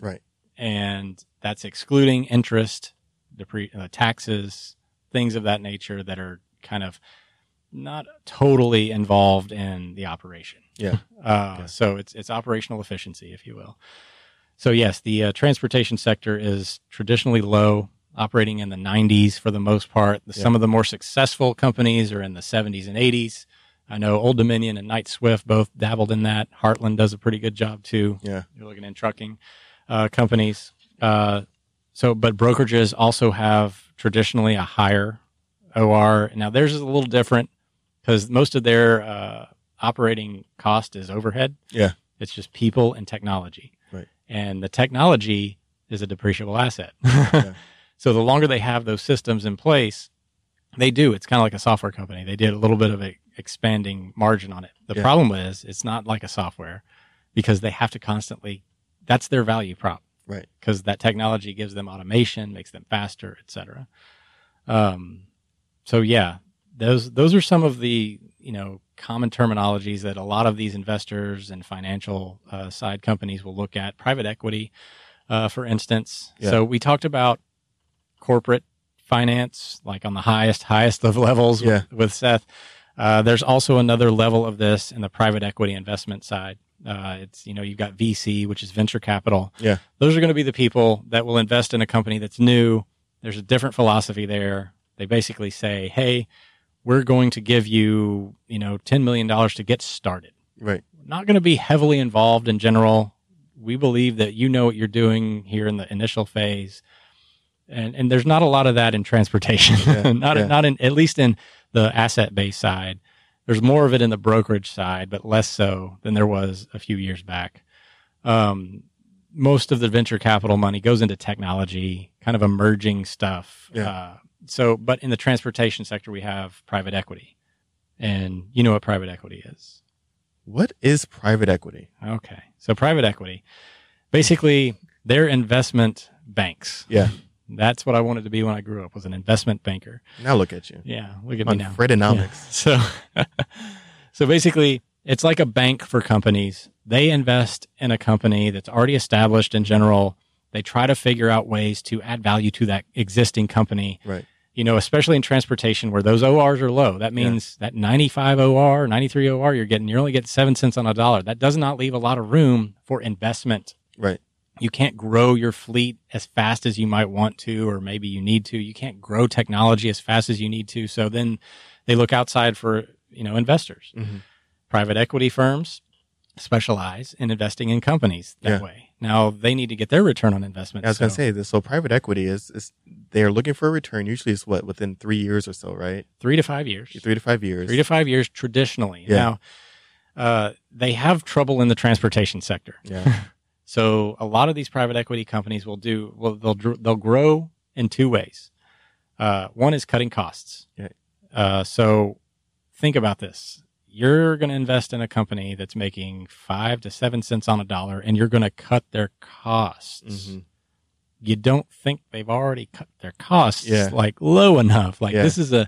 Right. and that's excluding interest, depre- uh, taxes, things of that nature that are kind of not totally involved in the operation. Yeah. Uh, Okay. So it's it's operational efficiency, if you will. So yes, the uh, transportation sector is traditionally low, operating in the 90s for the most part. The, Yeah. Some of the more successful companies are in the 70s and 80s. I know Old Dominion and Knight Swift both dabbled in that. Heartland does a pretty good job too. Yeah. You're looking in trucking uh, companies. Uh, so, but brokerages also have traditionally a higher OR. Now theirs is a little different because most of their uh, operating cost is overhead. Yeah. It's just people and technology. Right. And the technology is a depreciable asset. Yeah. So the longer they have those systems in place, they do. It's kind of like a software company. They did a little bit of a expanding margin on it. The Yeah. problem is it's not like a software because they have to constantly that's their value prop. Right. Because that technology gives them automation, makes them faster, et cetera. Um, so yeah, those those are some of the you know common terminologies that a lot of these investors and financial uh, side companies will look at. Private equity, uh, for instance. Yeah. So we talked about corporate finance, like on the highest highest of levels Yeah. with, with Seth. Uh, there's also another level of this in the private equity investment side. Uh, it's you know you've got VC, which is venture capital. Yeah. those are going to be the people that will invest in a company that's new. There's a different philosophy there. They basically say, "Hey, we're going to give you you know ten million dollars to get started. Right. Not going to be heavily involved in general. We believe that you know what you're doing here in the initial phase." And, and there's not a lot of that in transportation, Yeah, not yeah. not in at least in the asset based side. There's more of it in the brokerage side, but less so than there was a few years back. Um, most of the venture capital money goes into technology, kind of emerging stuff. Yeah. Uh, so, but in the transportation sector, we have private equity, and you know what private equity is. What is private equity? Okay, so private equity, basically, they're investment banks. Yeah. That's what I wanted to be when I grew up was an investment banker. Now look at you. Yeah, look at On me now. Freightonomics. Yeah. So, so basically, it's like a bank for companies. They invest in a company that's already established in general. They try to figure out ways to add value to that existing company. Right. You know, especially in transportation where those ORs are low. That means that 95 OR, 93 OR, you're getting, you're only getting seven cents on a dollar. That does not leave a lot of room for investment Right. You can't grow your fleet as fast as you might want to, or maybe you need to. You can't grow technology as fast as you need to. So then they look outside for, you know, investors. hmm Private equity firms specialize in investing in companies that Yeah. way. Now they need to get their return on investment. I was going to say this. So private equity is, is they're looking for a return. Usually it's what within three years or so, right? three to five years. Three to five years. Three to five years traditionally. Yeah. Now, uh, they have trouble in the transportation sector. yeah. So a lot of these private equity companies will do well. They'll they'll grow in two ways. Uh, one is cutting costs. Yeah. Uh, so think about this. you're going to invest in a company that's making five to seven cents on a dollar and you're going to cut their costs. Mhm. You don't think they've already cut their costs Yeah. like low enough. Like Yeah. this is a,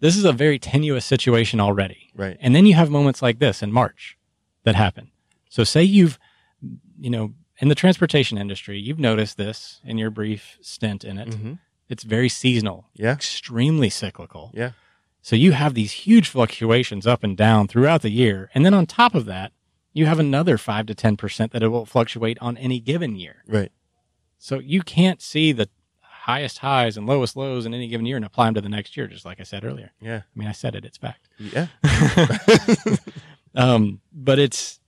this is a very tenuous situation already. Right. And then you have moments like this in March that happen. So say you've, you know, in the transportation industry, you've noticed this in your brief stint in it. hmm It's very seasonal, Yeah. extremely cyclical. Yeah. So you have these huge fluctuations up and down throughout the year. And then on top of that, you have another five to 10% that it will fluctuate on any given year. Right. So you can't see the highest highs and lowest lows in any given year and apply them to the next year, just like I said earlier. Yeah. I mean, I said it, it's fact. Yeah. um, but it's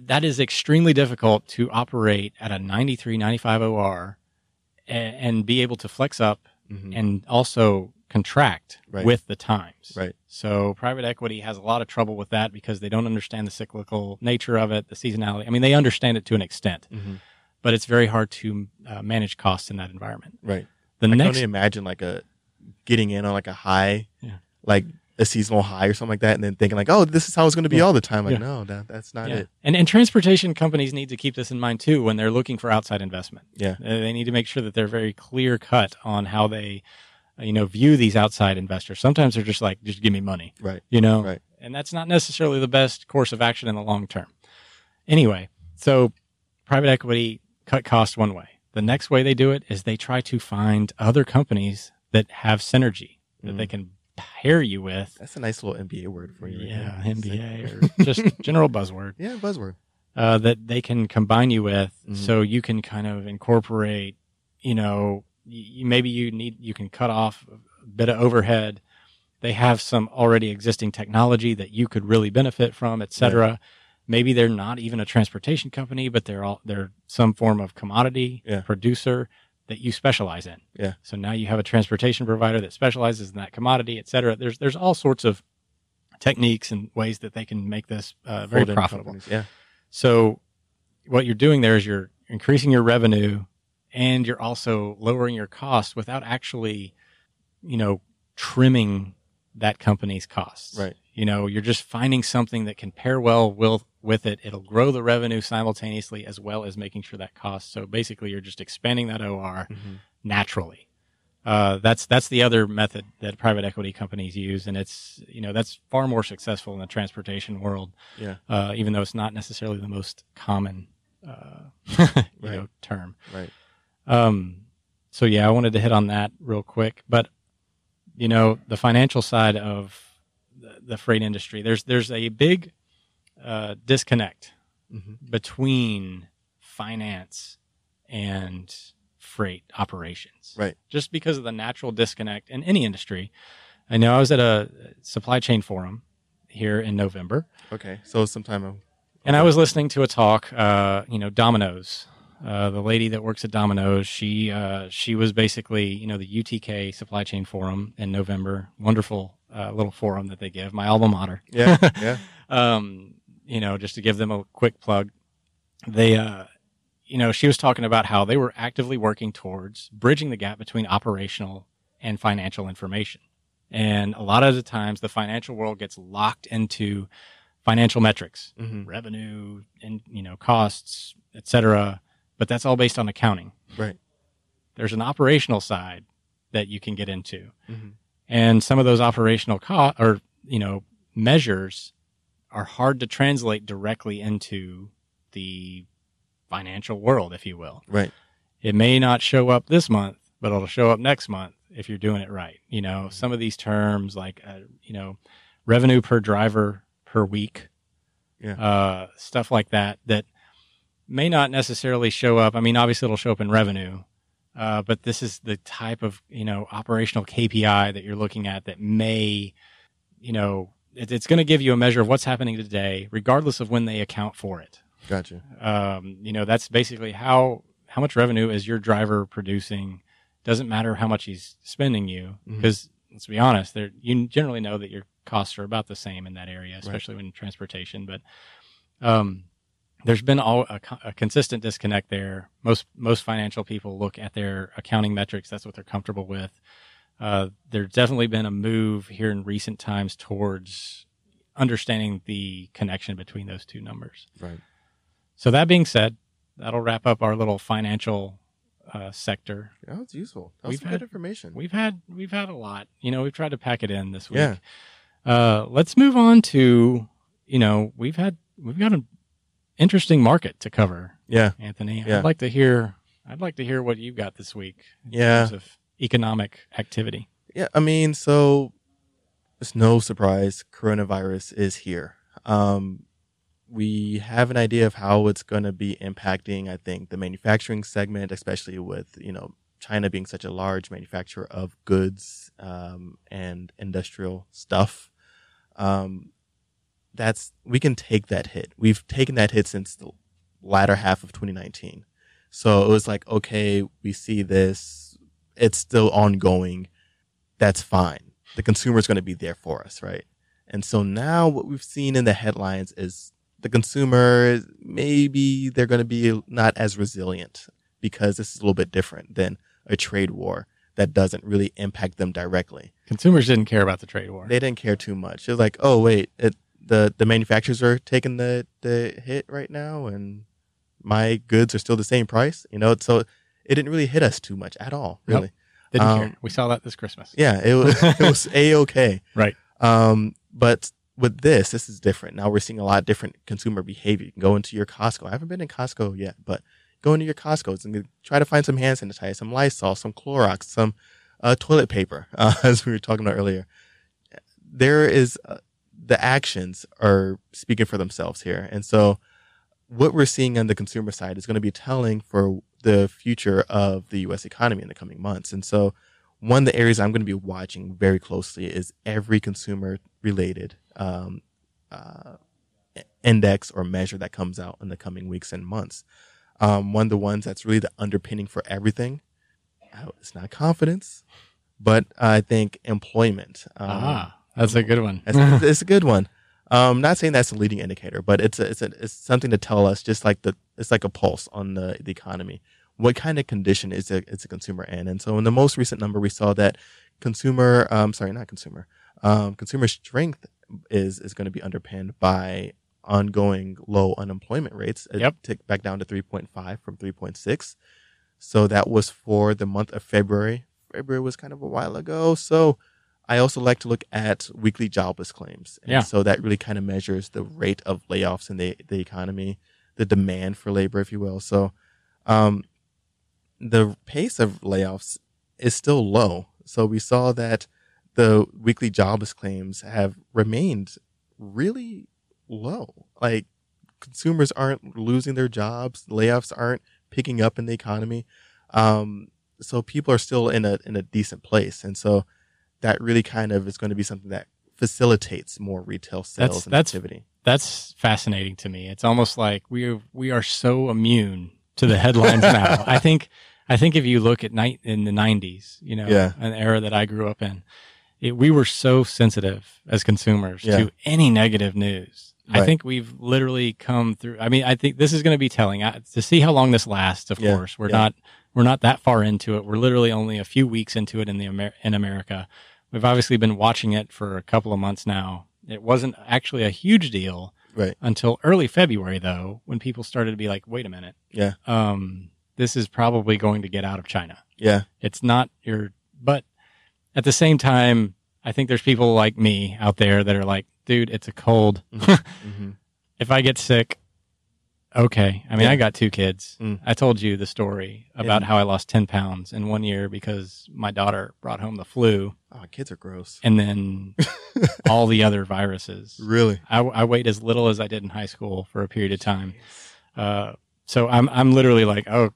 that is extremely difficult to operate at a 93, 95 OR and, and be able to flex up Mhm. and also contract Right. with the times. Right. So private equity has a lot of trouble with that because they don't understand the cyclical nature of it, the seasonality. I mean, they understand it to an extent, Mhm. but it's very hard to uh, manage costs in that environment. Right. The I can only imagine like a getting in on like a high, Yeah. like a seasonal high or something like that, and then thinking like, oh, this is how it's going to be Yeah. all the time. Like, Yeah. no, that, that's not Yeah. it. And and transportation companies need to keep this in mind too when they're looking for outside investment. Yeah. Uh, they need to make sure that they're very clear cut on how they, uh, you know, view these outside investors. Sometimes they're just like, just give me money, Right. you know, Right. and that's not necessarily the best course of action in the long term. Anyway, so private equity cut costs one way. The next way they do it is they try to find other companies that have synergy that they can pair you with. That's a nice little MBA word for you. right Yeah, there. MBA or just general buzzword Yeah, buzzword. uh, that they can combine you with, Mhm. so you can kind of incorporate. You know, you, maybe you need you can cut off a bit of overhead. They have some already existing technology that you could really benefit from, et cetera. Maybe they're not even a transportation company, but they're all they're some form of commodity Yeah. producer that you specialize in. Yeah. So now you have a transportation provider that specializes in that commodity, et cetera. There's there's all sorts of techniques and ways that they can make this uh, very Fold profitable. Yeah. So what you're doing there is you're increasing your revenue and you're also lowering your costs without actually, you know, trimming that company's costs. Right. You know, you're just finding something that can pair well with with it. It'll grow the revenue simultaneously as well as making sure that cost. So basically you're just expanding that OR Mhm. naturally. Uh, that's that's the other method that private equity companies use, and it's you know that's far more successful in the transportation world Yeah. uh, even though it's not necessarily the most common, uh, you Right. know, term. Right. Um, so yeah, I wanted to hit on that real quick, but you know, the financial side of the, the freight industry, there's there's a big uh, disconnect Mhm. between finance and freight operations. Right. Just because of the natural disconnect in any industry. I know I was at a supply chain forum here in November. Okay. So sometime. uh, And I was listening to a talk, uh, you know, Domino's. Uh, the lady that works at Domino's, she uh, she was basically, you know, the UTK Supply Chain Forum in November. Wonderful uh, little forum that they give. My alma mater. Yeah. Yeah. um, you know, just to give them a quick plug, they, uh, you know, she was talking about how they were actively working towards bridging the gap between operational and financial information. And a lot of the times, the financial world gets locked into financial metrics hmm revenue and you know costs etc but that's all based on accounting Right. there's an operational side that you can get into hmm and some of those operational co- or you know measures are hard to translate directly into the financial world if you will Right. it may not show up this month but it'll show up next month if you're doing it right you know some of these terms like uh, you know revenue per driver per week Yeah. uh, stuff like that that may not necessarily show up i mean obviously it'll show up in revenue uh, but this is the type of you know operational kpi that you're looking at that may you know it, it's going to give you a measure of what's happening today regardless of when they account for it. Gotcha. um, you know that's basically how how much revenue is your driver producing. Doesn't matter how much he's spending you because let's be honest there you generally know that your costs are about the same in that area especially when transportation but um, there's been all a, a consistent disconnect there. Most most financial people look at their accounting metrics that's what they're comfortable with uh, there's definitely been a move here in recent times towards understanding the connection between those two numbers. Right. So that being said, that'll wrap up our little financial uh, sector. Yeah, it's useful. That We've had- good information. We've had we've had a lot. You know, we've tried to pack it in this week. Yeah. Uh, let's move on to you know we've had we've got an interesting market to cover, yeah. Anthony. Yeah. I'd like to hear I'd like to hear what you've got this week Yeah. of economic activity. Yeah, I mean, so it's no surprise coronavirus is here. Um, we have an idea of how it's going to be impacting, I think, the manufacturing segment, especially with, you know, China being such a large manufacturer of goods um, and industrial stuff. Um, that's we can take that hit. We've taken that hit since the latter half of 2019. So it was like, okay, we see this. It's still ongoing that's fine. The consumer is going to be there for us, right? And so now what we've seen in the headlines is the consumer, maybe they're going to be not as resilient because this is a little bit different than a trade war that doesn't really impact them directly. Consumers didn't care about the trade war. They didn't care too much. It's like, oh, wait, it, the, the manufacturers are taking the, the hit right now and my goods are still the same price, you know? So it didn't really hit us too much at all, Nope. really. didn't um, care. We saw that this Christmas. Yeah, it was it was a okay. Right. Um, but with this, this is different. Now we're seeing a lot of different consumer behavior. You can go into your Costco. I haven't been in Costco yet, but go into your Costco's and try to find some hand sanitizer, some Lysol, some Clorox, some uh, toilet paper, uh, as we were talking about earlier. There is uh, the actions are speaking for themselves here, and so what we're seeing on the consumer side is going to be telling for the future of the U.S. economy in the coming months. And so, one of the areas I'm going to be watching very closely is every consumer related um, uh, index or measure that comes out in the coming weeks and months. Um, one of the ones that's really the underpinning for everything. It's not confidence, but I think employment. Um, ah, that's a good one. it's, it's a good one. Um, not saying that's a leading indicator, but it's a, it's a, it's something to tell us, just like the it's like a pulse on the the economy. What kind of condition is a is a consumer in? And so, in the most recent number, we saw that consumer, um, sorry, not consumer, um, consumer strength is is going to be underpinned by ongoing low unemployment rates. It Yep. ticked back down to three point five from three point six. So that was for the month of February. February was kind of a while ago. So I also like to look at weekly jobless claims. And Yeah. So that really kind of measures the rate of layoffs in the, the economy, the demand for labor, if you will. So, um, the pace of layoffs is still low. So we saw that the weekly jobless claims have remained really low. Like consumers aren't losing their jobs, layoffs aren't picking up in the economy. Um, so people are still in a in a decent place, and so that really kind of is going to be something that facilitates more retail sales That's- and that's- activity. That's fascinating to me. It's almost like we we are so immune to the headlines now. I think I think if you look at night in the '90s, you know, Yeah. an era that I grew up in, it, we were so sensitive as consumers Yeah. to any negative news. I think we've literally come through. I mean, I think this is going to be telling I, to see how long this lasts. Of Yeah. course, we're not we're not that far into it. We're literally only a few weeks into it in the Amer- in America. We've obviously been watching it for a couple of months now. It wasn't actually a huge deal Right. until early February, though, when people started to be like, "Wait a minute, Yeah. um, this is probably going to get out of China." Yeah. It's not your, but at the same time, I think there's people like me out there that are like, "Dude, it's a cold. hmm if I get sick, okay." I mean, Yeah. I got two kids. Mm. I told you the story about And- how I lost ten pounds in one year because my daughter brought home the flu, Oh, kids are gross. and then all the other viruses. Really? I, I weighed as little as I did in high school for a period of time. Uh, so I'm I'm literally like, oh,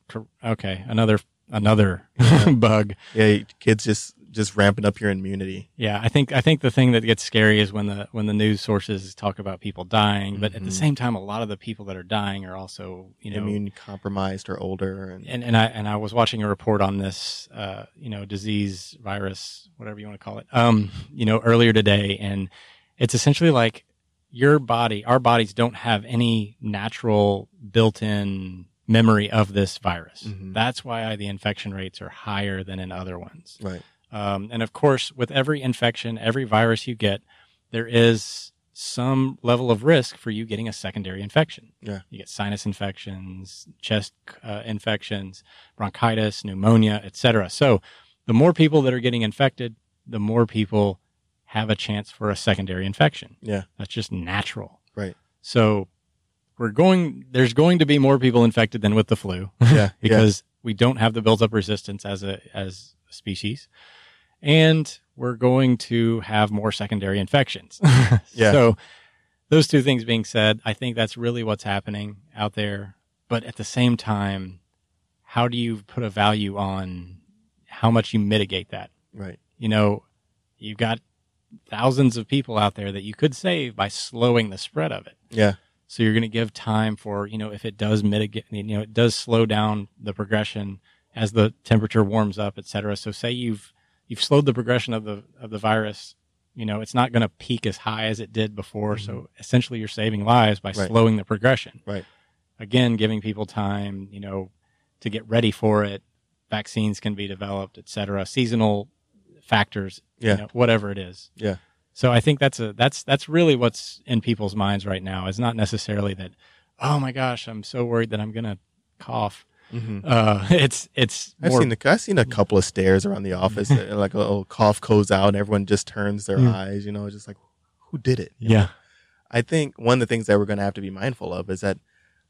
okay, another another bug. Yeah. Kids just just ramping up your immunity. Yeah, I think I think the thing that gets scary is when the when the news sources talk about people dying, but at the Mhm. same time, a lot of the people that are dying are also you know. immune compromised or older, and, and, and I and I was watching a report on this, uh, you know, disease, virus, whatever you want to call it, um, you know, earlier today, and it's essentially like your body, our bodies don't have any natural built-in memory of this virus. Mhm. That's why the infection rates are higher than in other ones. right. Um, and of course, with every infection, every virus you get, there is some level of risk for you getting a secondary infection. Yeah. You get sinus infections, chest uh, infections, bronchitis, pneumonia, etc. So the more people that are getting infected, the more people have a chance for a secondary infection. Yeah. That's just natural. Right. So we're going there's going to be more people infected than with the flu Yeah. because we don't have the built up resistance as a as a species. And we're going to have more secondary infections. Yeah. So those two things being said, I think that's really what's happening out there. But at the same time, how do you put a value on how much you mitigate that? Right. You know, you've got thousands of people out there that you could save by slowing the spread of it. Yeah. So you're going to give time for, you know, if it does mitigate, you know, it does slow down the progression as the temperature warms up, et cetera. So say you've, you've slowed the progression of the, of the virus, you know, it's not going to peak as high as it did before. So mm-hmm. essentially you're saving lives by Right. slowing the progression. Right. Again, giving people time, you know, to get ready for it. Vaccines can be developed, et cetera. Seasonal factors, Yeah. you know, whatever it is. Yeah. So I think that's a that's that's really what's in people's minds right now. Is not necessarily that, oh my gosh, I'm so worried that I'm gonna cough. Mm-hmm. Uh, it's it's I've more seen the, I've seen a couple of stares around the office, uh, like a little cough goes out, and everyone just turns their Mm. eyes. You know, just like, who did it? You know? yeah I think one of the things that we're going to have to be mindful of is that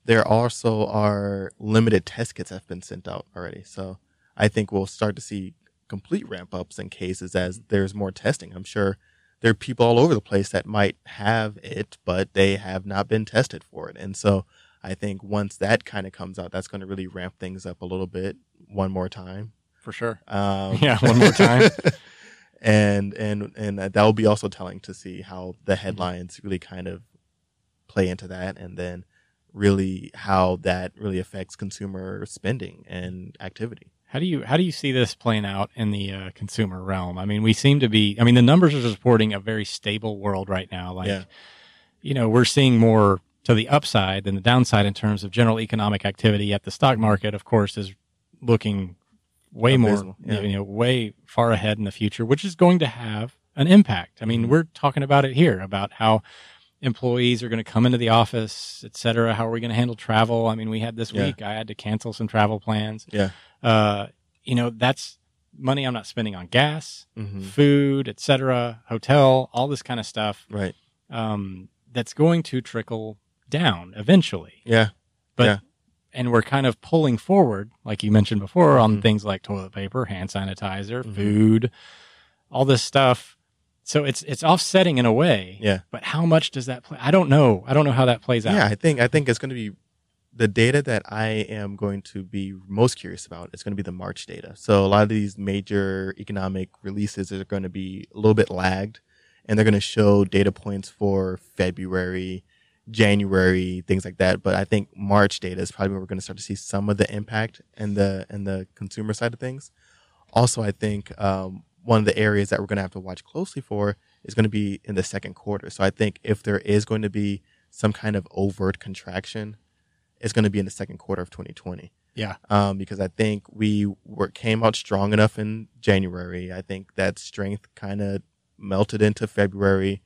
there also are limited test kits that have been sent out already. So I think we'll start to see complete ramp ups in cases as there's more testing. I'm sure there are people all over the place that might have it, but they have not been tested for it. And so I think once that kind of comes out, that's going to really ramp things up a little bit one more time. for sure. Um, Yeah, one more time. and and and that will be also telling to see how the headlines really kind of play into that, and then really how that really affects consumer spending and activity. How do you how do you see this playing out in the uh, consumer realm? I mean, we seem to be. I mean, the numbers are supporting a very stable world right now. Like, Yeah. you know, we're seeing more to the upside than the downside in terms of general economic activity. Yet the stock market, of course, is looking way Abysmal, more, yeah. you know, way far ahead in the future, which is going to have an impact. I mean, Mhm. we're talking about it here about how employees are going to come into the office, et cetera. How are we going to handle travel? I mean, we had this Yeah. week, I had to cancel some travel plans. Yeah. Uh, you know, that's money I'm not spending on gas, Mm-hmm. food, et cetera, hotel, all this kind of stuff. Right. Um, that's going to trickle down eventually. Yeah. But Yeah. and we're kind of pulling forward, like you mentioned before, on Mhm. things like toilet paper, hand sanitizer, Mhm. food, all this stuff. So it's it's offsetting in a way. Yeah. But how much does that play? I don't know. I don't know how that plays out. Yeah, I think I think it's going to be the data that I am going to be most curious about is going to be the March data. So a lot of these major economic releases are going to be a little bit lagged and they're going to show data points for February, January, things like that. But I think March data is probably where we're going to start to see some of the impact and the and the consumer side of things. Also, I think um, one of the areas that we're going to have to watch closely for is going to be in the second quarter. So I think if there is going to be some kind of overt contraction, it's going to be in the second quarter of 2020. Yeah. Um, because I think we were came out strong enough in January. I think that strength kind of melted into February.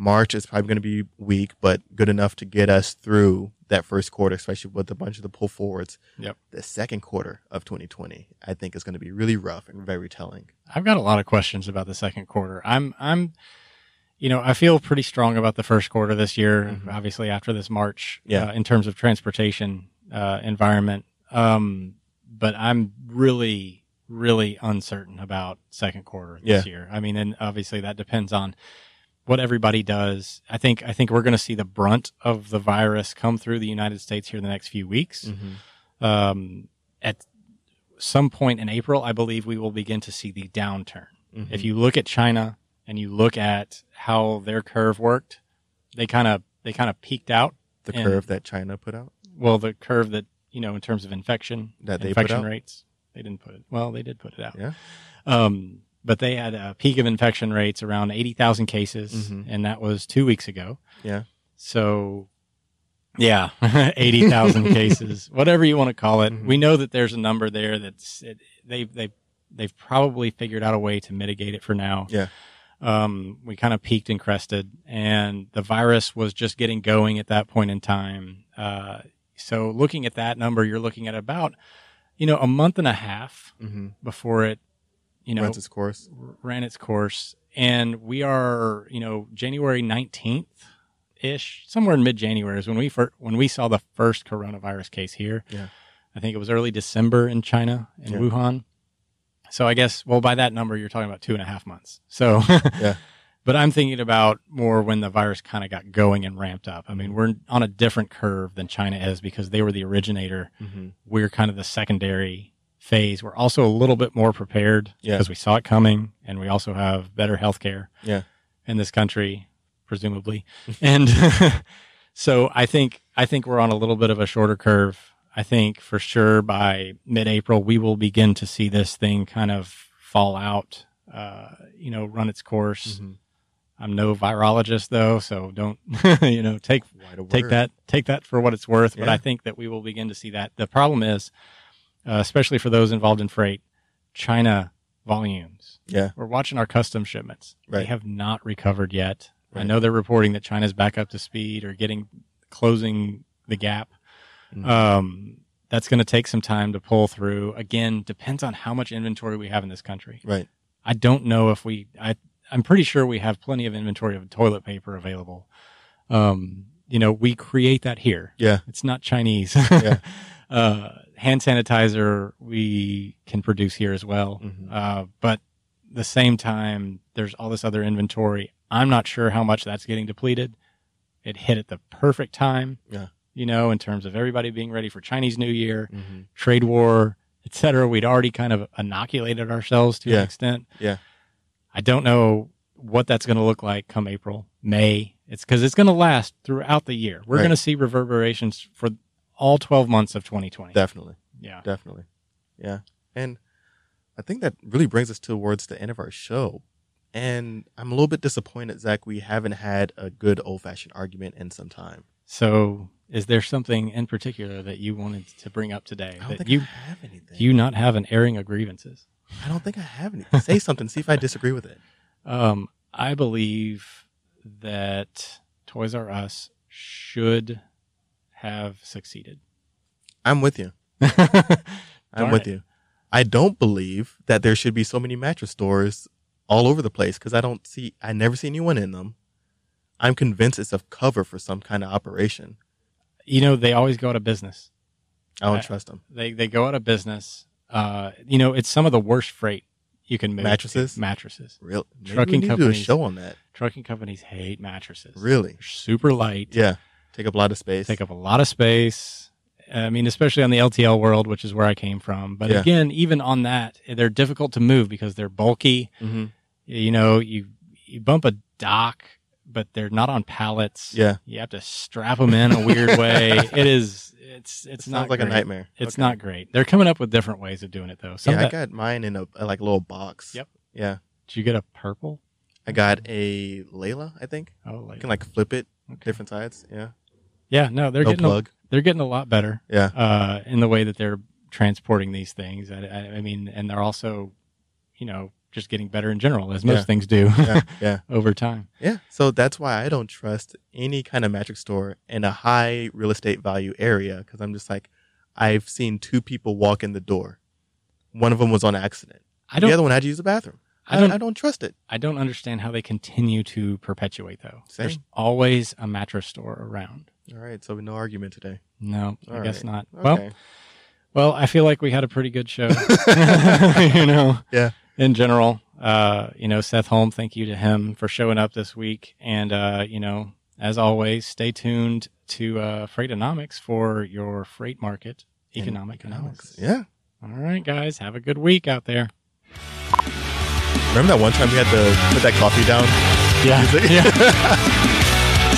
March is probably going to be weak, but good enough to get us through that first quarter, especially with a bunch of the pull forwards. Yep. The second quarter of 2020, I think, is going to be really rough and very telling. I've got a lot of questions about the second quarter. I'm I'm you know, I feel pretty strong about the first quarter this year, Mhm. obviously after this March, Yeah. uh, in terms of transportation uh, environment. Um, but I'm really, really uncertain about second quarter this year. I mean, and obviously that depends on what everybody does. I think I think we're going to see the brunt of the virus come through the United States here in the next few weeks Mm-hmm. um, at some point in April, I believe we will begin to see the downturn. Mm-hmm. If you look at China and you look at how their curve worked, they kind of they kind of peaked out. the and- curve that China put out, Well, the curve that you know in terms of infection That they infection rates, they didn't put it. Well, they did put it out. yeah, Um, but they had a peak of infection rates around eighty thousand cases, Mhm. and that was two weeks ago. yeah, So, yeah, 80,000 cases, whatever you want to call it. Mhm. We know that there's a number there that's, it, they've, they've, they've probably figured out a way to mitigate it for now. Yeah. Um, we kind of peaked and crested, and the virus was just getting going at that point in time. Uh, so looking at that number, you're looking at about, you know, a month and a half Mm-hmm. before it, you know, Runs its course. ran its course. And we are, you know, January 19th ish, somewhere in mid January is when we fir- when we saw the first coronavirus case here. Yeah. I think it was early December in China, in Yeah. Wuhan. So I guess, well, by that number, you're talking about two and a half months. So, Yeah. but I'm thinking about more when the virus kind of got going and ramped up. I mean, we're on a different curve than China is because they were the originator Mm-hmm. we're kind of the secondary phase. We're also a little bit more prepared Yeah. because we saw it coming and we also have better healthcare Yeah. in this country, presumably. and so I think, I think we're on a little bit of a shorter curve. I think for sure by mid April, we will begin to see this thing kind of fall out, uh, you know, run its course. Mm-hmm. I'm no virologist though, so don't, you know, take take that take that for what it's worth but i think that we will begin to see that the problem is uh, especially for those involved in freight china volumes Yeah. we're watching our custom shipments Right. they have not recovered yet i know they're reporting that china's back up to speed or getting closing the gap Mhm. um, that's going to take some time to pull through again depends on how much inventory we have in this country Right. I don't know if we. I I'm pretty sure we have plenty of inventory of toilet paper available. Um, you know, we create that here. Yeah. It's not Chinese. Yeah. uh, hand sanitizer we can produce here as well. Mhm. Uh, but the same time, there's all this other inventory. I'm not sure how much that's getting depleted. It hit at the perfect time. Yeah. You know, in terms of everybody being ready for Chinese New Year, Mm-hmm. trade war, et cetera. We'd already kind of inoculated ourselves to Yeah. an extent. Yeah. I don't know what that's going to look like come April, May. It's because it's going to last throughout the year. We're Right. going to see reverberations for all 12 months of 2020. Definitely. yeah. Definitely. Yeah. And I think that really brings us towards the end of our show. And I'm a little bit disappointed, Zach, we haven't had a good old fashioned argument in some time. So, is there something in particular that you wanted to bring up today I don't that you I have anything. do you not have an airing of grievances? I don't think I have anything. Say something, see if I disagree with it. Um, I believe that Toys R Us should have succeeded. I'm with you. I'm with it. you. I don't believe that there should be so many mattress stores all over the place because I don't see, I never see anyone in them. I'm convinced it's a cover for some kind of operation. You know, they always go out of business. I don't I- trust them. They they go out of business. Uh, you know, it's some of the worst freight you can move. Mattresses? Mattresses. Real Trucking to do a companies- show on that. Trucking companies hate mattresses. Really? They're super light. Yeah. Take up a lot of space. Take up a lot of space. I mean, especially on the LTL world, which is where I came from. But Yeah. again, even on that, they're difficult to move because they're bulky. hmm You know, you you bump a dock, but they're not on pallets. Yeah. You have to strap them in a weird way. It is. It's it's It not like great. a nightmare. It's Okay. not great. They're coming up with different ways of doing it though. Some yeah, of I got mine in a, a, like little box. Yep. Yeah. did you get a purple? I got a Layla, I think. Oh, You like can like flip it okay. different sides. Yeah. Yeah, no, they're no getting a, they're getting a lot better Yeah. uh, in the way that they're transporting these things. I, I, I mean, and they're also, you know, just getting better in general, as most Yeah. things do Yeah. yeah. over time. Yeah. So that's why I don't trust any kind of mattress store in a high real estate value area because I'm just like, I've seen two people walk in the door. One of them was on accident. I don't, the other one had to use the bathroom. I I don't- don't, I don't trust it. I don't understand how they continue to perpetuate though. Same. There's always a mattress store around. All right. So no argument today. No, I All guess not. Well, Okay. well, I feel like we had a pretty good show. you know, Yeah. in general. Uh, you know, Seth Holm, thank you to him for showing up this week. And, uh, you know, as always, stay tuned to uh, Freightonomics for your freight market economic analysis. Yeah. All right, guys, have a good week out there. Remember that one time we had to put that coffee down Yeah. Yeah.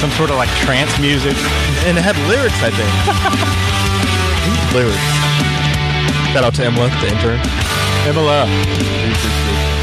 Some sort of like trance music. and it had lyrics, I think. lyrics. Shout out to Emma, the intern. Emma. We appreciate it.